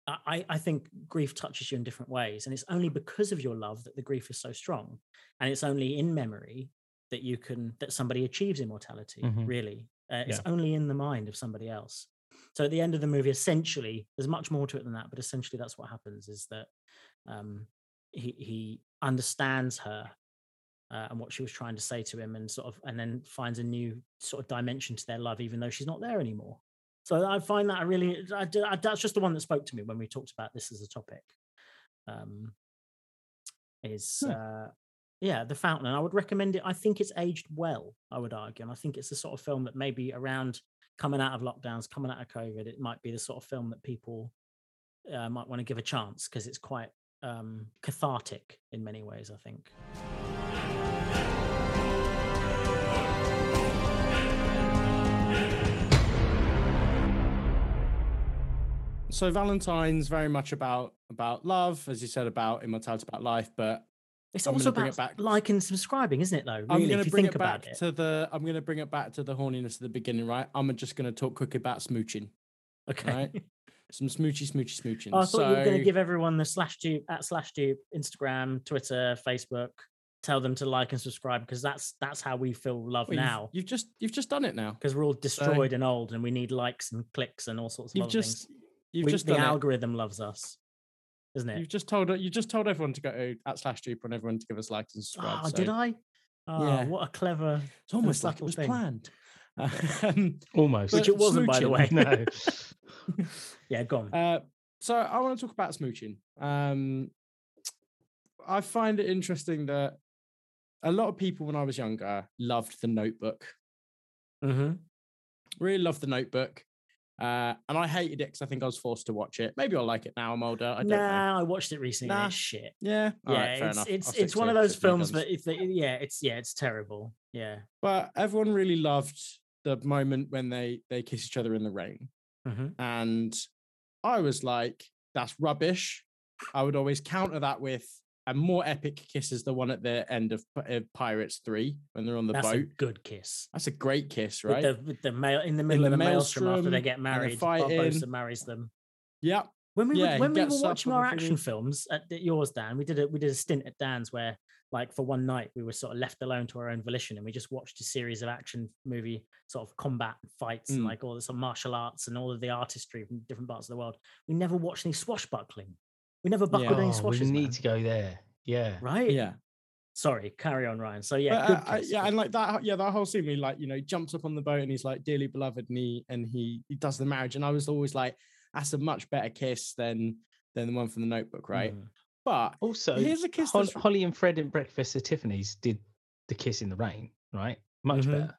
I I- think grief touches you in different ways, and it's only because of your love that the grief is so strong, and it's only in memory that you can that somebody achieves immortality. Mhm. Really, uh, it's Yeah. only in the mind of somebody else. So at the end of the movie, essentially, there's much more to it than that, but essentially that's what happens: is that um, he he understands her uh, and what she was trying to say to him, and sort of, and then finds a new sort of dimension to their love, even though she's not there anymore. So I find that I really, I, I- that's just the one that spoke to me when we talked about this as a topic. Um, is Hmm. uh, yeah, The Fountain, and I would recommend it. I think it's aged well. I would argue, and I think it's the sort of film that maybe around coming out of lockdowns, coming out of COVID, it might be the sort of film that people uh, might want to give a chance because it's quite um, cathartic in many ways. I think. So Valentine's very much about about love, as you said, about immortality, about life. But It's I'm also bring it about back- liking and subscribing, isn't it? Though, I'm going to bring it back it. to the. I'm going to bring it back to the horniness of the beginning, right? I'm just going to talk quickly about smooching, Okay. right? [LAUGHS] Some smoochy, smoochy, smooching. Oh, I thought you were going to give everyone the slash dupe at slash dupe Instagram, Twitter, Facebook. Tell them to like and subscribe because that's that's how we feel love Well, you've- now. You've, just you've just done it now. Because we're all destroyed and old, and we need likes and clicks and all sorts of You've just things. You've We- just the done it. algorithm loves us, isn't it? You've just told you just told everyone to go at slash dupe and everyone to give us likes and subscribe. Oh, so did I? Oh, Yeah. what a clever. It's almost like it was thing. planned. [LAUGHS] Um, Almost. Which it but wasn't, by the way. no. [LAUGHS] Yeah, gone. Uh, so I want to talk about smooching. Um, I find it interesting that a lot of people when I was younger loved the Notebook. hmm Really loved the Notebook. Uh, and I hated it because I think I was forced to watch it. Maybe I'll like it now. I'm older. I don't know. Nah, I watched it recently. Nah. Shit. Yeah. all yeah, right, it's it's it's one of those films that if they, yeah, it's yeah, it's terrible. Yeah. But everyone really loved the moment when they they kiss each other in the rain. hmm And I was like, that's rubbish. I would always counter that with a more epic kiss is the one at the end of, Pirates 3 when they're on the boat. That's a boat. good kiss. That's a great kiss, With right? the, with the mail in the middle the of the maelstrom, after they get married. Barbossa marries them. yeah. When we Yeah, were, when we were watching our action films at, at yours, Dan, we did a we did a stint at Dan's where like for one night we were sort of left alone to our own volition and we just watched a series of action movie sort of combat fights and Mm. like all the sort of martial arts and all of the artistry from different parts of the world. We never watched any swashbuckling. We never buckled Yeah. any Oh, we need man. to go there. Yeah. right? Yeah. Sorry, carry on, Ryan. So yeah, But, good uh, I- yeah, and like that, yeah, that whole scene, he like, you know, jumps up on the boat and he's like, dearly beloved, and he and he he does the marriage. And I was always like, that's a much better kiss than than the one from the notebook, right? Mm. But Also, here's a kiss Hol- Holly and Fred in Breakfast at Tiffany's did the kiss in the rain, right? Much Mhm. better.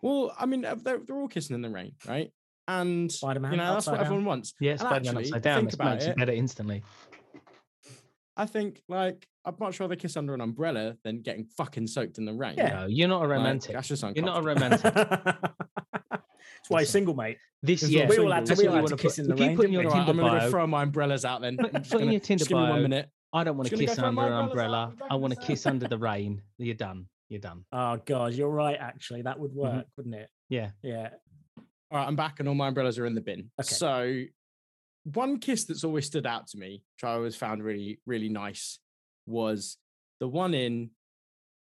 well, I mean, uh, they're, they're all kissing in the rain, right? And Spider-Man you know, that's what down. everyone wants. Yeah, And Spider-Man actually, upside down. think This about makes it it. better instantly. I think like I'd much rather kiss under an umbrella than getting fucking soaked in the rain. Yeah. No, you're not a Like, romantic. that's just You're not a romantic. [LAUGHS] That's why he's single, mate. This It's yeah, not we all had to, That's we all had to wanna kiss put- in the if you rain. put in your we? All right, I'm gonna throw my umbrellas out then. [LAUGHS] Put- put in your Tinder just give me one minute. I don't want to Just gonna go kiss under an umbrella. I'm back I in want to kiss under the rain. You're done. You're done. Oh god, you're right. Actually, that would mm-hmm. work, wouldn't it? Yeah. Yeah. All right, I'm back and all my umbrellas are in the bin. Okay. So one kiss that's always stood out to me, which I always found really, really nice, was the one in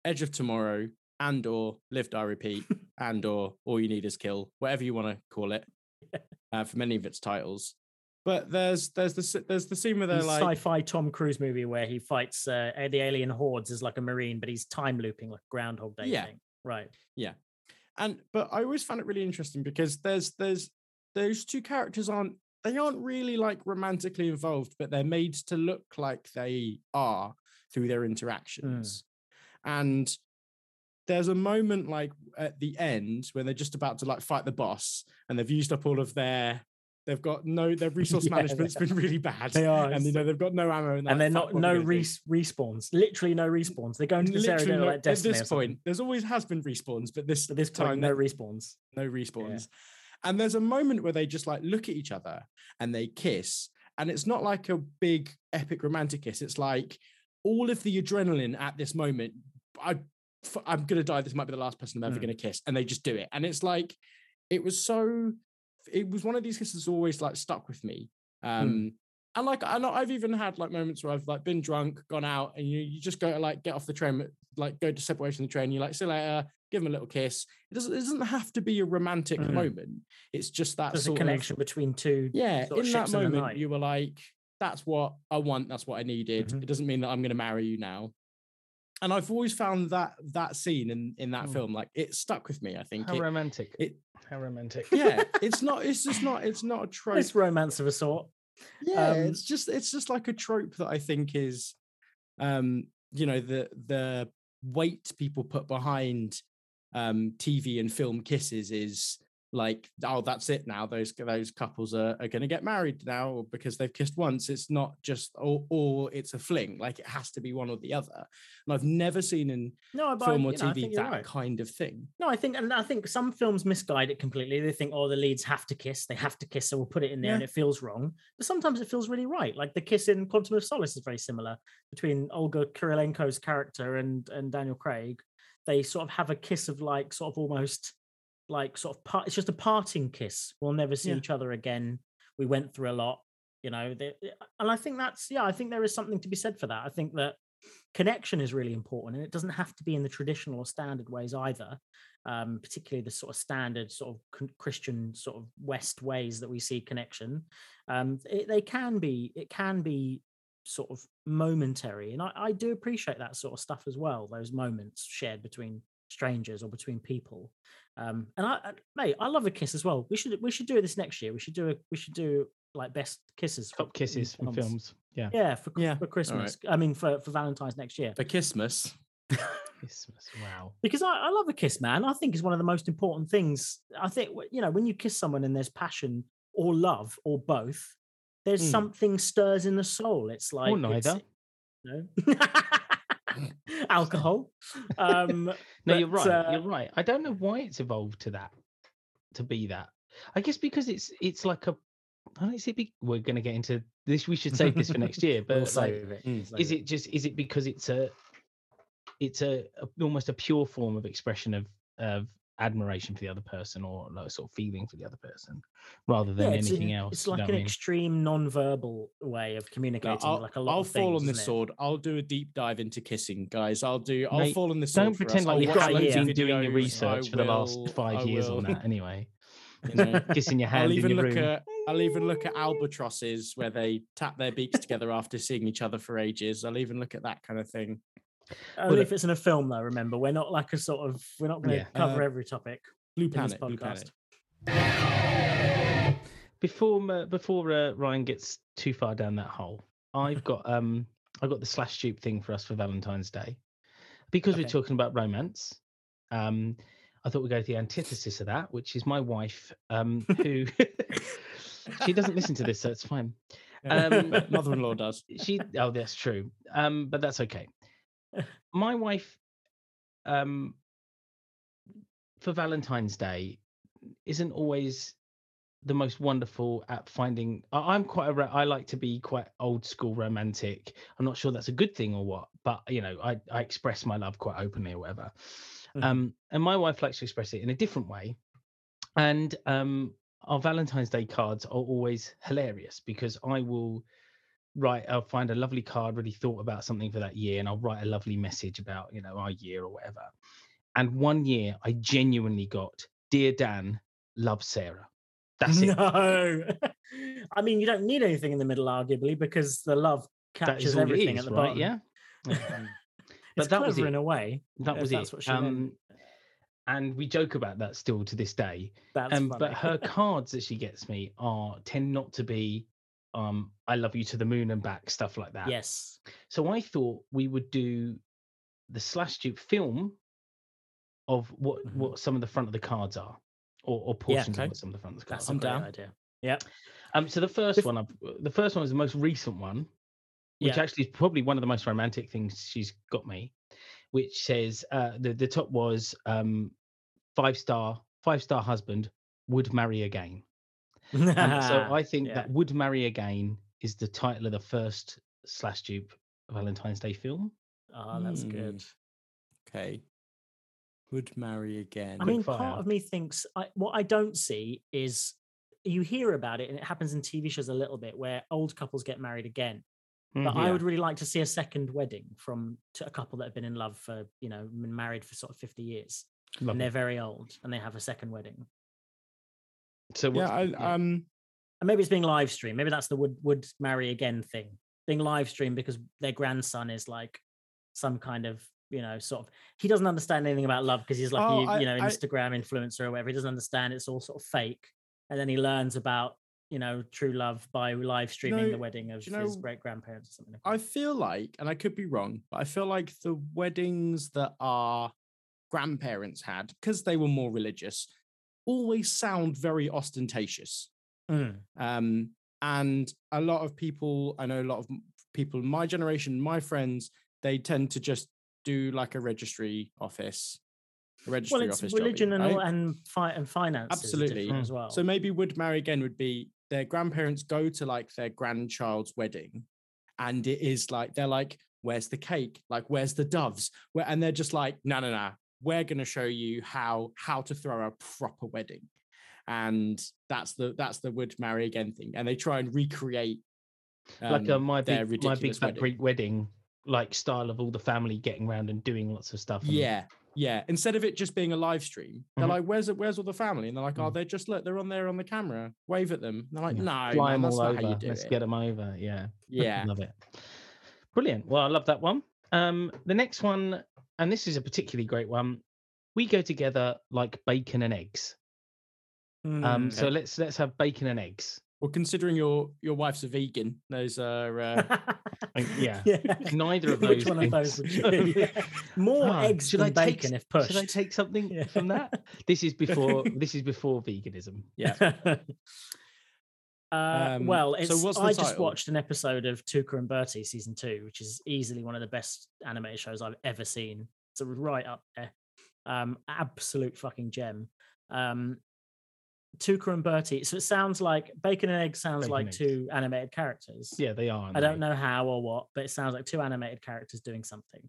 Edge of Tomorrow and or Live Die Repeat [LAUGHS] and or All You Need Is Kill, whatever you want to call it, uh, for many of its titles. But there's there's the there's the scene where they're The like sci-fi Tom Cruise movie where he fights uh, the alien hordes as like a marine, but he's time looping like Groundhog Day Yeah. thing. Right. And but I always found it really interesting because there's there's those two characters aren't they aren't really like romantically involved, but they're made to look like they are through their hmm. interactions. And there's a moment like at the end when they're just about to like fight the boss and they've used up all of their they've got no their resource [LAUGHS] Yeah, management's been really bad. They are, and you know they've got no ammo and, and they're they're not "Fuck, what are no respawns. Literally no respawns. They go into this area Literally they're no- like Destiny at this point, there's always has been respawns, but this At this point, time no respawns. no respawns. And there's a moment where they just like look at each other and they kiss. And it's not like a big epic romantic kiss. It's like all of the adrenaline at this moment. I I'm gonna die. This might be the last person I'm ever Mm. gonna kiss, and they just do it. And it's like, it was so. It was one of these kisses always like stuck with me. Um, and like I know I've even had like moments where I've like been drunk, gone out, and you you just go to like get off the train, like go to separation of the train. You like see later, give them a little kiss. It doesn't it doesn't have to be a romantic Mhm. moment. It's just that There's a connection Of, between two. yeah, in that ships in moment, you were like, "That's what I want. That's what I needed." Mhm. It doesn't mean that I'm going to marry you now. And I've always found that that scene in in that Mm. film, like it stuck with me. I think How it, romantic. it How romantic. yeah, [LAUGHS] it's not. It's just not. It's not a trope. It's romance of a sort. yeah Um, it's just it's just like a trope that i think is um you know the the weight people put behind um tv and film kisses is like oh that's it now those those couples are, are going to get married now because they've kissed once it's not just or, or it's a fling like it has to be one or the other and i've never seen in No, but film or you know, I tv that right. kind of thing No, I think, and I think some films misguide it completely. They think, oh, the leads have to kiss, they have to kiss, so we'll put it in there, and it feels wrong. But sometimes it feels really right. Like the kiss in Quantum of Solace is very similar between Olga Kurylenko's character and and Daniel Craig. They sort of have a kiss of like sort of almost like sort of part. It's just a parting kiss. We'll never see Yeah. each other again. We went through a lot, you know. They, and I think that's yeah. I think there is something to be said for that. I think that connection is really important and it doesn't have to be in the traditional or standard ways either um, particularly the sort of standard sort of christian sort of west ways that we see connection um, it, they can be it can be sort of momentary and I, I do appreciate that sort of stuff as well those moments shared between strangers or between people um, and I, I mate i love a kiss as well we should we should do this next year we should do a we should do like best kisses for- Top kisses in films. Yeah. yeah for, Yeah, for christmas i mean for, for valentine's next year for christmas [LAUGHS] Christmas. Wow. because I, I love a kiss, man. I think it's one of the most important things. I think you know when you kiss someone and there's passion or love or both, there's Mm. something stirs in the soul. It's like or it's- neither. no [LAUGHS] [LAUGHS] alcohol. Um, [LAUGHS] No, you're right. uh, you're right. I don't know why it's evolved to that, to be that. I guess because it's it's like a. I don't see. We're going to get into this. We should save this for next year. [LAUGHS] But we'll like, it. mm, is it just? Is it because it's a? It's a, a almost a pure form of expression of of admiration for the other person or like sort of feeling for the other person, rather than Yeah, anything an- else. it's you like know an I mean? extreme non-verbal way of communicating. I'll, like a lot I'll of fall things, on the isn't it? sword. I'll do a deep dive into kissing, guys. I'll do. I'll Mate, fall on the sword. Don't pretend like you've watch got loads been doing your research I for the last five years on that. Anyway, you know, [LAUGHS] kissing your hand I'll in even your look room. at. I'll even look at albatrosses where they tap their beaks together after seeing each other for ages. I'll even look at that kind of thing. Only look- if it's in a film, though. Remember, we're not like a sort of. We're not going to Yeah. cover Uh, every topic. Blue Planet. Blue podcast. Planet. before uh, before uh, Ryan gets too far down that hole, I've got um I've got the slash dupe thing for us for Valentine's Day because we're talking about romance. Um, I thought we'd go to the antithesis of that, which is my wife, um, [LAUGHS] who [LAUGHS] she doesn't listen to this, so it's fine. Um, [LAUGHS] mother-in-law does. She oh, that's true, um, but that's okay. My wife, um, for Valentine's Day, isn't always the most wonderful at finding I- i'm quite a i like to be quite old school romantic. I'm not sure that's a good thing or what but you know i, I express my love quite openly or whatever. Mhm. um and my wife likes to express it in a different way. And um our Valentine's Day cards are always hilarious because I will write, I'll find a lovely card, really thought about something for that year, and I'll write a lovely message about, you know, our year or whatever. And one year I genuinely got, Dear Dan, love Sarah. That's it. No. [LAUGHS] I mean, you don't need anything in the middle, arguably, because the love captures is all it everything is, at the right? bottom. Yeah. [LAUGHS] But that was it. in a way. That was it. what she meant. Um, and we joke about that still to this day. That's Um, funny. but her [LAUGHS] cards that she gets me are tend not to be um I love you to the moon and back, stuff like that. yes. So I thought we would do the slash dupe film of what Mhm. what some of the front of the cards are, or, or portions okay. of what some of the front of the cards. That's. I'm down. idea. Yeah. Um, so the first If- one, I've, the first one is the most recent one, which Yeah. actually is probably one of the most romantic things she's got me, which says uh, the the top was um, five star five star husband would marry again. So [LAUGHS] I think Yeah. that would marry again is the title of the first slash dupe Valentine's Day film. Oh, that's Hmm. good. Okay. Would marry again. I mean, fire. part of me thinks I, what I don't see is you hear about it, and it happens in TV shows a little bit where old couples get married again. But Mhm. I would really like to see a second wedding from to a couple that have been in love for you know been married for sort of fifty years, Love and it. they're very old, and they have a second wedding. So yeah, I, yeah. um, And maybe it's being live streamed. Maybe that's the would would marry again thing being live streamed because their grandson is like some kind of you know sort of he doesn't understand anything about love because he's like Oh, a, I- you know I- Instagram influencer or whatever. He doesn't understand it's all sort of fake, and then he learns about you know true love by live streaming know- the wedding of do you his know, great grandparents or something. like I feel like, and I could be wrong, but I feel like the weddings that our grandparents had, because they were more religious, always sound very ostentatious. Mm, Um, and a lot of people, I know a lot of people my generation, my friends, they tend to just do like a registry office. A registry Well, it's office religion jobbing, and right? and fi- and finance Absolutely. as well. So maybe would marry again would be their grandparents go to like their grandchild's wedding, and it is like they're like, "Where's the cake? Like, where's the doves?" Where and they're just like, "No, no, no. We're going to show you how how to throw a proper wedding," and that's the that's the would marry again thing, and they try and recreate like uh, um, my their big my big fat. Greek wedding, like style of all the family getting around and doing lots of stuff. and- Yeah, yeah. Instead of it just being a live stream, they're Mhm. like, "Where's it? Where's all the family?" And they're like, "Oh, Mm. they're just look, they're on there on the camera. Wave at them." And they're like, Yeah. "No, fly man, them that's all not over. how you do Let's it." get them over. Yeah, [LAUGHS] Yeah, love it. Brilliant. Well, I love that one. Um, the next one, and this is a particularly great one. We go together like bacon and eggs. Um, Mm. so let's let's have bacon and eggs. Well, considering your your wife's a vegan, those are uh, [LAUGHS] yeah. [LAUGHS] yeah. Neither of Which those one of those things. would [LAUGHS] you? Yeah. More Ah, eggs should than I take bacon s- if pushed. Should I take something Yeah. from that? This is before this is before veganism. yeah. Uh, Um, well, so what's the I just watched an episode of Tuca and Bertie season two, which is easily one of the best animated shows I've ever seen. It's right up there. Um, absolute fucking gem. Um, Tuca and Bertie. So it sounds like Bacon and Egg sounds Bacon like two animated characters. Yeah, they are. I don't they? know how or what, but it sounds like two animated characters doing something,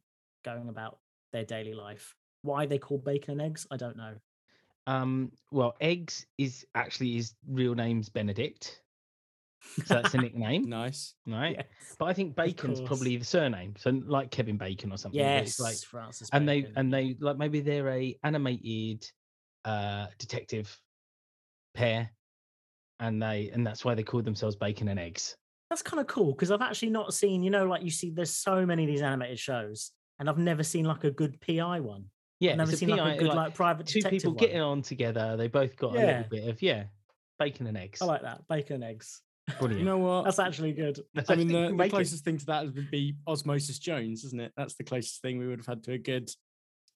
going about their daily life. Why they call bacon and eggs, I don't know. Um, well, eggs is actually his real name's Benedict. So that's a nickname, nice. right? Yes, But I think Bacon's probably the surname. So like Kevin Bacon or something. yes like Francis and they and they like maybe they're a animated uh detective pair and they and that's why they call themselves bacon and eggs That's kind of cool because I've actually not seen, you know, like you see, there's so many of these animated shows, and I've never seen like a good PI one. yeah I've never seen like a good like, like, private two people one. getting on together they both got a little bit of yeah bacon and eggs I like that bacon and eggs. Brilliant You know what? That's actually good. I mean, the, the bacon. closest thing to that would be Osmosis Jones, isn't it? That's the closest thing we would have had to a good.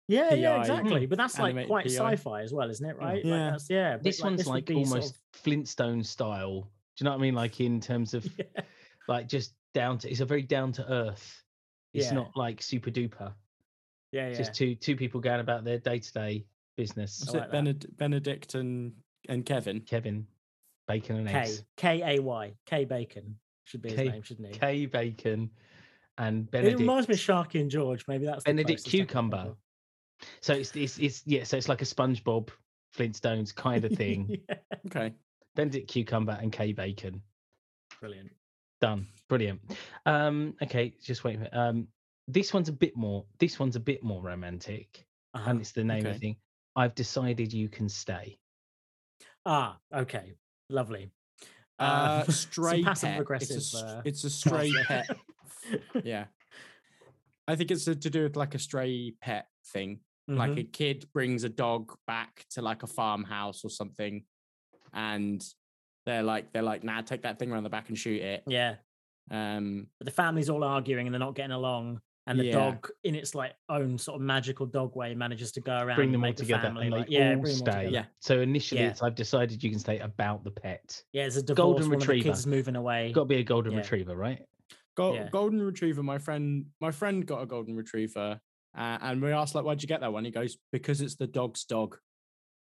Yeah, yeah, exactly. But that's like quite PI. sci-fi as well, isn't it? Right? Like, Yeah. that's, yeah. but, this one's this like be sort almost of- flintstone style do you know what i mean like in terms of [LAUGHS] yeah. like just down to it's a very down to earth it's Yeah. not like super duper Yeah, It's yeah. just two two people going about their day-to-day business Was like it that. Bened- Benedict and and Kevin? kevin bacon and K eggs K A Y K Bacon should be his K- name, shouldn't he? K bacon and It reminds me of Sharky and George. Maybe that's the Benedict closest I can think cucumber. So it's, it's it's yeah, so it's like a SpongeBob Flintstones kind of thing. [LAUGHS] Yeah. Okay. Benedict cucumber and K bacon. Brilliant. Done. Brilliant. Um, okay, just wait a minute. Um, this one's a bit more. This one's a bit more romantic, Uh-huh. and it's the name of the thing. I've decided you can stay. Ah, okay. Lovely. Uh, [LAUGHS] some stray passive pet. aggressive. It's a, uh, it's a stray pet. [LAUGHS] Yeah. I think it's to to do with like a stray pet thing. Like Mhm. a kid brings a dog back to like a farmhouse or something, and they're like they're like, nah, take that thing around the back and shoot it. yeah. Um, But the family's all arguing and they're not getting along. And the Yeah. dog, in its like own sort of magical dog way, manages to go around Bring and them all make the together, family. and they like, yeah, all bring them stay. together. Yeah. So initially, Yeah. it's I've decided you can stay about the pet. Yeah, it's a divorce. Golden one of the retriever. kids moving away. Got to be a golden Yeah. retriever, right? Go- Yeah. golden retriever. My friend, my friend got a golden retriever, uh, and we asked like, "Why'd you get that one?" He goes, "Because it's the dog's dog."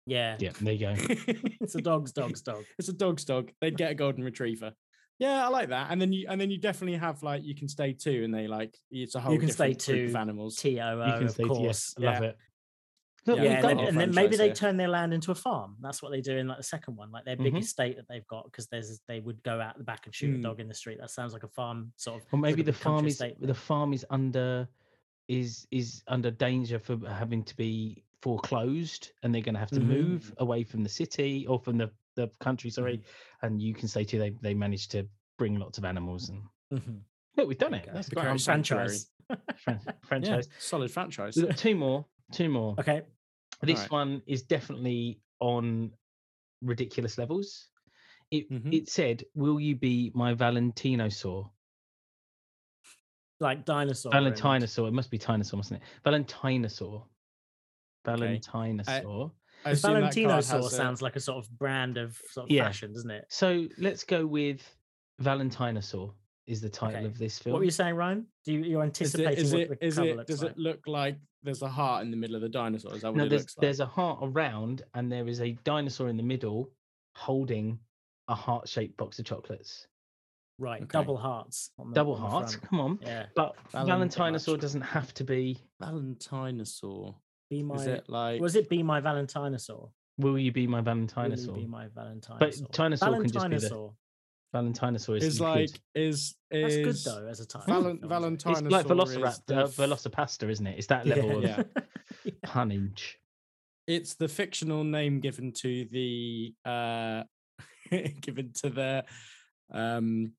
Yeah. Yeah, there you go. [LAUGHS] It's a dog's dog's dog. it's a dog's dog. They'd get a golden retriever. Yeah, I like that. And then you and then you definitely have like you can stay two, and they like it's a whole you can stay different group of animals. T O O, of course. Yes, love it. Look, Yeah, and then, and then maybe franchise they here. turn their land into a farm. That's what they do in like the second one, like their big Mhm. estate that they've got, because there's they would go out the back and shoot Mm. a dog in the street. That sounds like a farm sort of. Or maybe the farm is estate the farm is under is is under danger for having to be foreclosed, and they're going to have to Mhm. move away from the city or from the the country. Sorry, Mm-hmm. and you can say too they they managed to bring lots of animals and Mhm. look, we've done it. That's The great. Crown Sanctuary. franchise. [LAUGHS] Yeah, franchise. solid franchise. We've two more. Two more. Okay. This Alright. one is definitely on ridiculous levels. It Mhm. it said, "Will you be my Valentinosaur?" Like dinosaur. Valentinosaur. It must be dinosaur, mustn't it? Valentinosaur. Valentinosaur. I The assume that Valentino sauce a- sounds like a sort of brand of sort of Yeah. fashion, doesn't it? So let's go with Valentinosaur. Is the title Okay. of this film. What film? were you saying, Ryan? Do you, you're anticipating is what it, the is cover it, looks does like? it look like there's a heart in the middle of the dinosaur? Is that what no, it there's looks like? there's a heart around, and there is a dinosaur in the middle holding a heart-shaped box of chocolates. Right, Okay. double hearts. The, Double on hearts. Come on. Yeah. But Valent- Valentinosaur doesn't have to be. Valentinosaur. Be my. Is it like Was it Be My Valentinosaur? Will you be my Will you Valentinosaur? Be My Valentinosaur. But Tinosaur can just be the Valentinosaur. Valentinosaur is is you could- like is That's is good though as a title. Valen- That was It's like Dinosaur is Velociraptor, the f- VelociPastor, isn't it? It's that level Yeah. of yeah. [LAUGHS] punnage. it's the fictional name given to the uh [LAUGHS] given to the um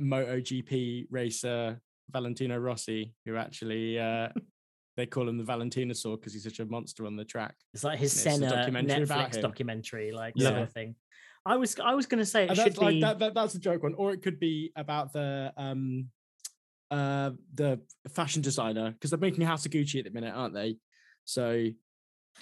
MotoGP racer Valentino Rossi, who actually uh they call him the Valentinosaur because he's such a monster on the track. It's like his It's a Senna documentary Netflix documentary, like Yeah. sort of thing. I was I was going to say it And should that's like be that, that that's a joke one, or it could be about the um uh the fashion designer because they're making House of Gucci at the minute, aren't they? So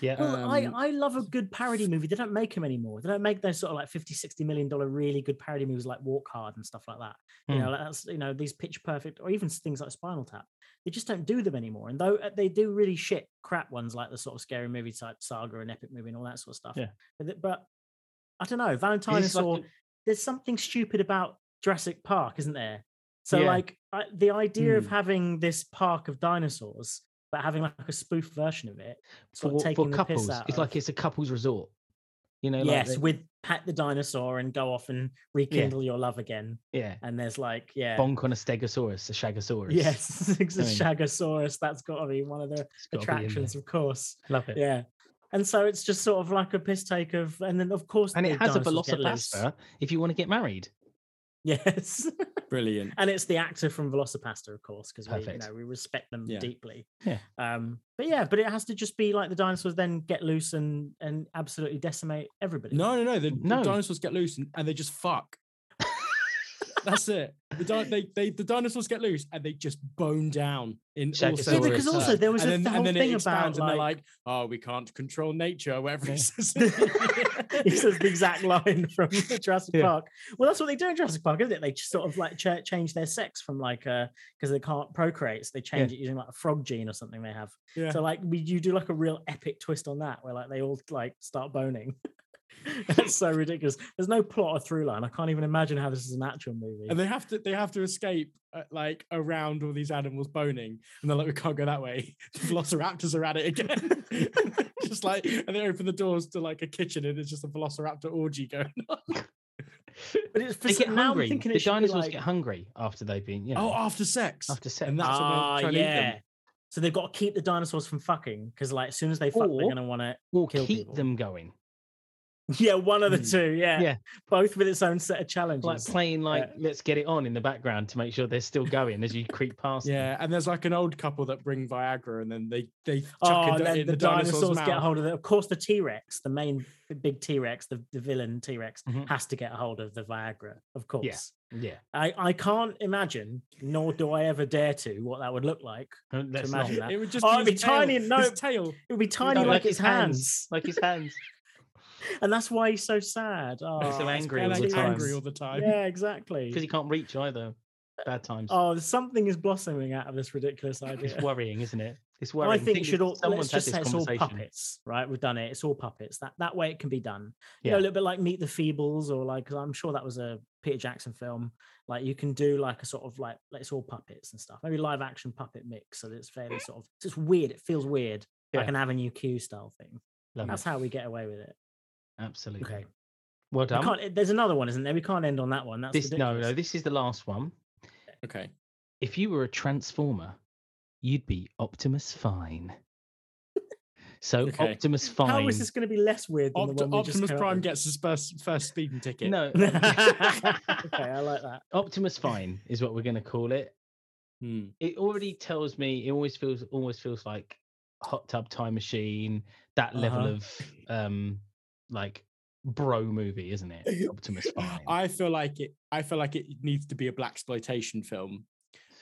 Yeah. Well, I, Um, I love a good parody movie. They don't make them anymore. They don't make those sort of like 50, 60 million dollar really good parody movies like Walk Hard and stuff like that. You Hmm. know, like that's you know, these pitch perfect or even things like Spinal Tap. They just don't do them anymore. And though uh, they do really shit crap ones like the sort of scary movie type saga and epic movie and all that sort of stuff. Yeah. But, but I don't know, Is this like there's something stupid about Jurassic Park, isn't there? So Yeah. like I, the idea of Hmm. having this park of dinosaurs, but having like a spoof version of it, sort for, of for couples. It's of- like it's a couples resort. You know, like yes, they- with pat the dinosaur and go off and rekindle your love again. yeah, And there's like, yeah, bonk on a stegosaurus, a shagosaurus. yes, [LAUGHS] it's a I mean- Shagosaurus. That's got to be one of the It's gotta be in there. attractions, of course. Love it. Yeah. And so it's just sort of like a piss take of, and then of course, And it has a dinosaurs get loose. VelociPastor if you want to get married. Yes, [LAUGHS] brilliant. and it's the actor from VelociPastor, of course, because we, you know, we respect them Yeah. deeply. Yeah. Um, but yeah, but it has to just be like the dinosaurs then get loose and and absolutely decimate everybody. No, no, no. The, the dinosaurs get loose and, and they just fuck. That's it. The, di- they, they, the dinosaurs get loose and they just bone down in all sorts Yeah, because of also there was and a- then, the and whole then thing it expands about, and they're like- like, oh, we can't control nature. or Whatever he says. [LAUGHS] he says the exact line from [LAUGHS] Jurassic Yeah. Park. Well, that's what they do in Jurassic Park, isn't it? They just sort of like ch- change their sex from like uh because they can't procreate, so they change it using like a frog gene or something they have. yeah. So like we, you do like a real epic twist on that, where like they all like start boning. [LAUGHS] [LAUGHS] That's so ridiculous. There's no plot or through line. I can't even imagine how this is an actual movie. and they have to they have to escape uh, like around all these animals boning and they're like we can't go that way [LAUGHS] the velociraptors are at it again [LAUGHS] just like and they open the doors to like a kitchen and it's just a velociraptor orgy going on But it's for They s- get now I'm hungry. thinking it The should be dinosaurs like- get hungry after they've been, you Oh, know, after sex. after sex. And that's when Ah, they try and eat yeah. So they've got to keep the dinosaurs from fucking because, like, as soon as they fuck, they're gonna want to. or kill keep people. them going. Yeah, one of the Hmm. two. Yeah, Yeah. both with its own set of challenges. Like playing like let's get it on in the background to make sure they're still going as you creep past. them. Yeah, and there's like an old couple that bring Viagra, and then they they chuck Oh, it and in then the, the dinosaur's dinosaurs mouth. get a hold of it. Of course, the T Rex, the main the big T Rex, the, the villain T Rex, Mhm. has to get a hold of the Viagra. Of course, Yeah. Yeah. I, I can't imagine, nor do I ever dare to, what that would look like. Uh, Let's not. imagine that. It would just Oh, be it'd be tiny tail, and no- his tail. It would be tiny No, like, like his his hands. hands, Like his hands. [LAUGHS] and that's why he's so sad. Oh, he's so angry And all the time. angry all the time. Yeah, exactly. Because he can't reach either. Bad times. Oh, something is blossoming out of this ridiculous [LAUGHS] idea. It's worrying, isn't it? It's worrying. I worrying. think it should all someone's let's just had say it's all puppets, right? We've done it. It's all puppets. That that way it can be done. You know, Yeah. a little bit like Meet the Feebles, or like 'cause I'm sure that was a Peter Jackson film. Like you can do like a sort of like like, it's all puppets and stuff. Maybe live action puppet mix, so that it's fairly sort of it's just weird. It feels weird, like Yeah. an Avenue Q style thing. Love That's it. how we get away with it. Absolutely. Okay. Well We done. can't, there's another one, isn't there? We can't end on that one. That's This no, ridiculous. no. This is the last one. Okay. If you were a transformer, you'd be Optimus Fine. So Okay. Optimus Fine. How is this going to be less weird than Opt- the one we just Optimus Prime with? gets his first first speeding ticket. No, [LAUGHS] [LAUGHS] okay, I like that. Optimus Fine is what we're going to call it. Hmm. It already tells me. It always feels almost feels like Hot Tub Time Machine. That level Uh-huh. of um, like bro movie, isn't it? [LAUGHS] Optimus Fine. I feel like it. I feel like it needs to be a black exploitation film,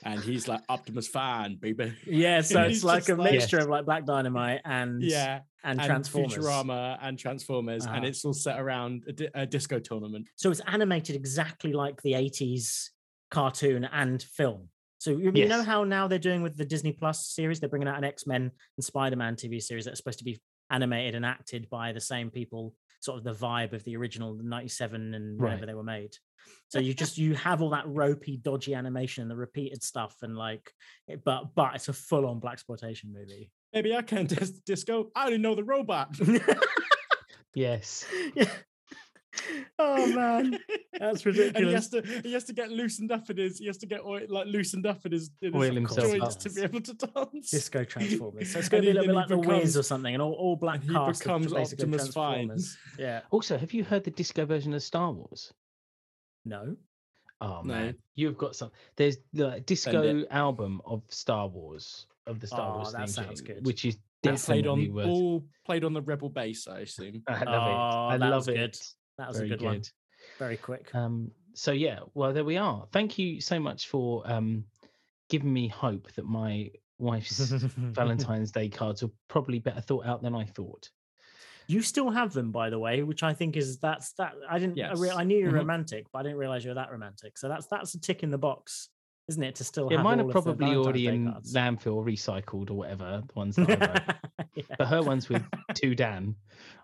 and he's like Optimus fan, baby. Yeah, [LAUGHS] so it's like a like- mixture Yes. of [LAUGHS] like Black Dynamite and Yeah, and, and Transformers. Futurama and Transformers, Uh-huh. and it's all set around a, di- a disco tournament. So it's animated exactly like the 80s cartoon and film. So you, you know how now they're doing with the Disney Plus series, they're bringing out an X-Men and Spider-Man TV series that's supposed to be animated and acted by the same people, sort of the vibe of the original 97 and whenever they were made. So you just [LAUGHS] you have all that ropey, dodgy animation and the repeated stuff and like it- but but it's a full-on black exploitation movie. Maybe I can [LAUGHS] dis- disco. I didn't know the robot. [LAUGHS] yes. yeah. Oh man, [LAUGHS] that's and he ridiculous. has to he has to get loosened up in his he has to get oil, like loosened up in his, in his Oil himself joints up. to be able to dance. Disco Transformers. So it's [LAUGHS] going to be a little bit like he the Wiz or something, and all, all black and he cast of becomes Optimus Fine. Transformers. Yeah. Also, have you heard the disco version of Star Wars? No. Oh No. man, you've got some. There's the disco album of Star Wars of the Star Oh, Wars that theme sounds good. which is That played definitely on worth. all played on the Rebel base, I assume. I love Oh, it. I love it. Good. That was Very a good, one. Very quick. Um, so yeah, well there we are. Thank you so much for um, giving me hope that my wife's [LAUGHS] Valentine's Day cards are probably better thought out than I thought. You still have them, by the way, which I think is that's that. I didn't. I, rea- Yes. I knew you were Mhm. romantic, but I didn't realize you were that romantic. So that's that's a tick in the box, isn't it? To still Yeah, have mine are probably already in landfill, recycled or whatever. The ones that I wrote. cards. [LAUGHS] but her ones with two [LAUGHS] Dan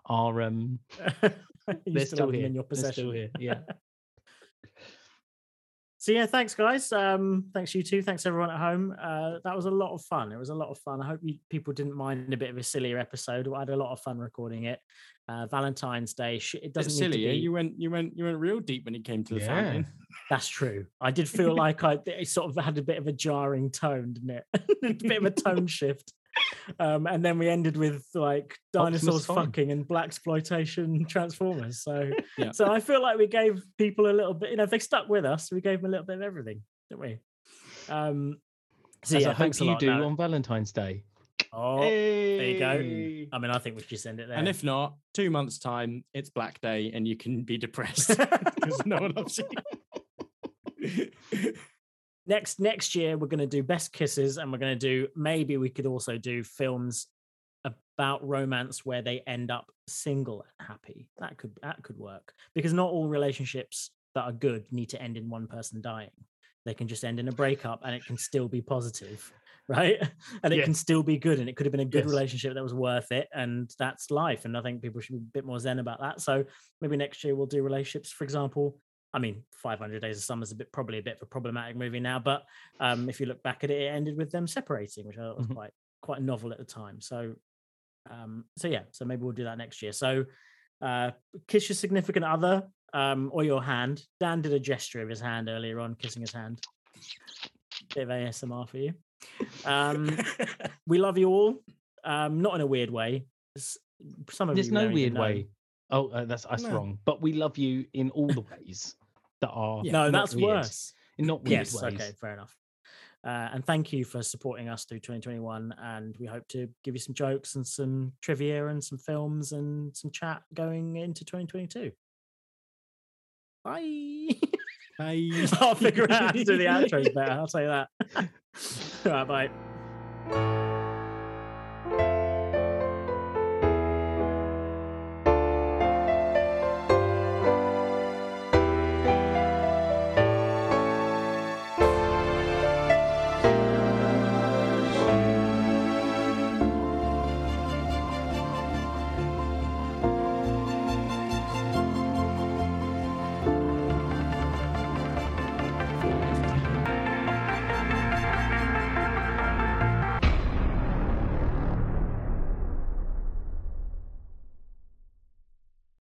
are um, Yeah. [LAUGHS] they're still here. in your They're still possession. here. [LAUGHS] Yeah. So yeah, thanks guys. Um, thanks you too. Thanks everyone at home. Uh, that was a lot of fun. It was a lot of fun. I hope you, people didn't mind a bit of a sillier episode. I had a lot of fun recording it. Uh, Valentine's Day. It doesn't silly. need to be. You went you went you went real deep when it came to the Yeah. fountain. That's true. I did feel [LAUGHS] like I it sort of had a bit of a jarring tone, didn't it? a bit of a tone shift. Um, and then we ended with like dinosaurs fucking and black exploitation [LAUGHS] transformers. So, [LAUGHS] Yeah. so I feel like we gave people a little bit. You know, if they stuck with us, we gave them a little bit of everything, didn't we? Um, so As yeah, I hope you lot. do No- on Valentine's Day. Oh, there you go. I mean, I think we should just end it there. And if not, two months time, it's Black Day, and you can be depressed [LAUGHS] because no one loves you. Next next year we're going to do best kisses and we're going to do maybe we could also do films about romance where they end up single and happy that could that could work because not all relationships that are good need to end in one person dying they can just end in a breakup and it can still be positive [LAUGHS] right and it Yeah. can still be good and it could have been a good Yes. relationship that was worth it and that's life and i think people should be a bit more zen about that so maybe next year we'll do relationships for example I mean, 500 Days of Summer is a bit probably a bit of a problematic movie now, but um, if you look back at it, it ended with them separating, which I thought was Mhm. quite quite novel at the time. So, um, so yeah, so maybe we'll do that next year. So, uh, kiss your significant other. um, or your hand. Dan did a gesture of his hand earlier on, kissing his hand. Bit of ASMR for you. Um, [LAUGHS] we love you all. Um, not in a weird way. Some of There's no weird way. Oh, uh, that's that's No. wrong. But we love you in all the ways that are. Yeah, no, that's weird. worse. In not weird Yes, ways. okay, fair enough. Uh, and thank you for supporting us through 2021. And we hope to give you some jokes and some trivia and some films and some chat going into 2022. Bye. Bye. [LAUGHS] I'll figure out how to do the outros better. I'll say that. [LAUGHS] All right, bye.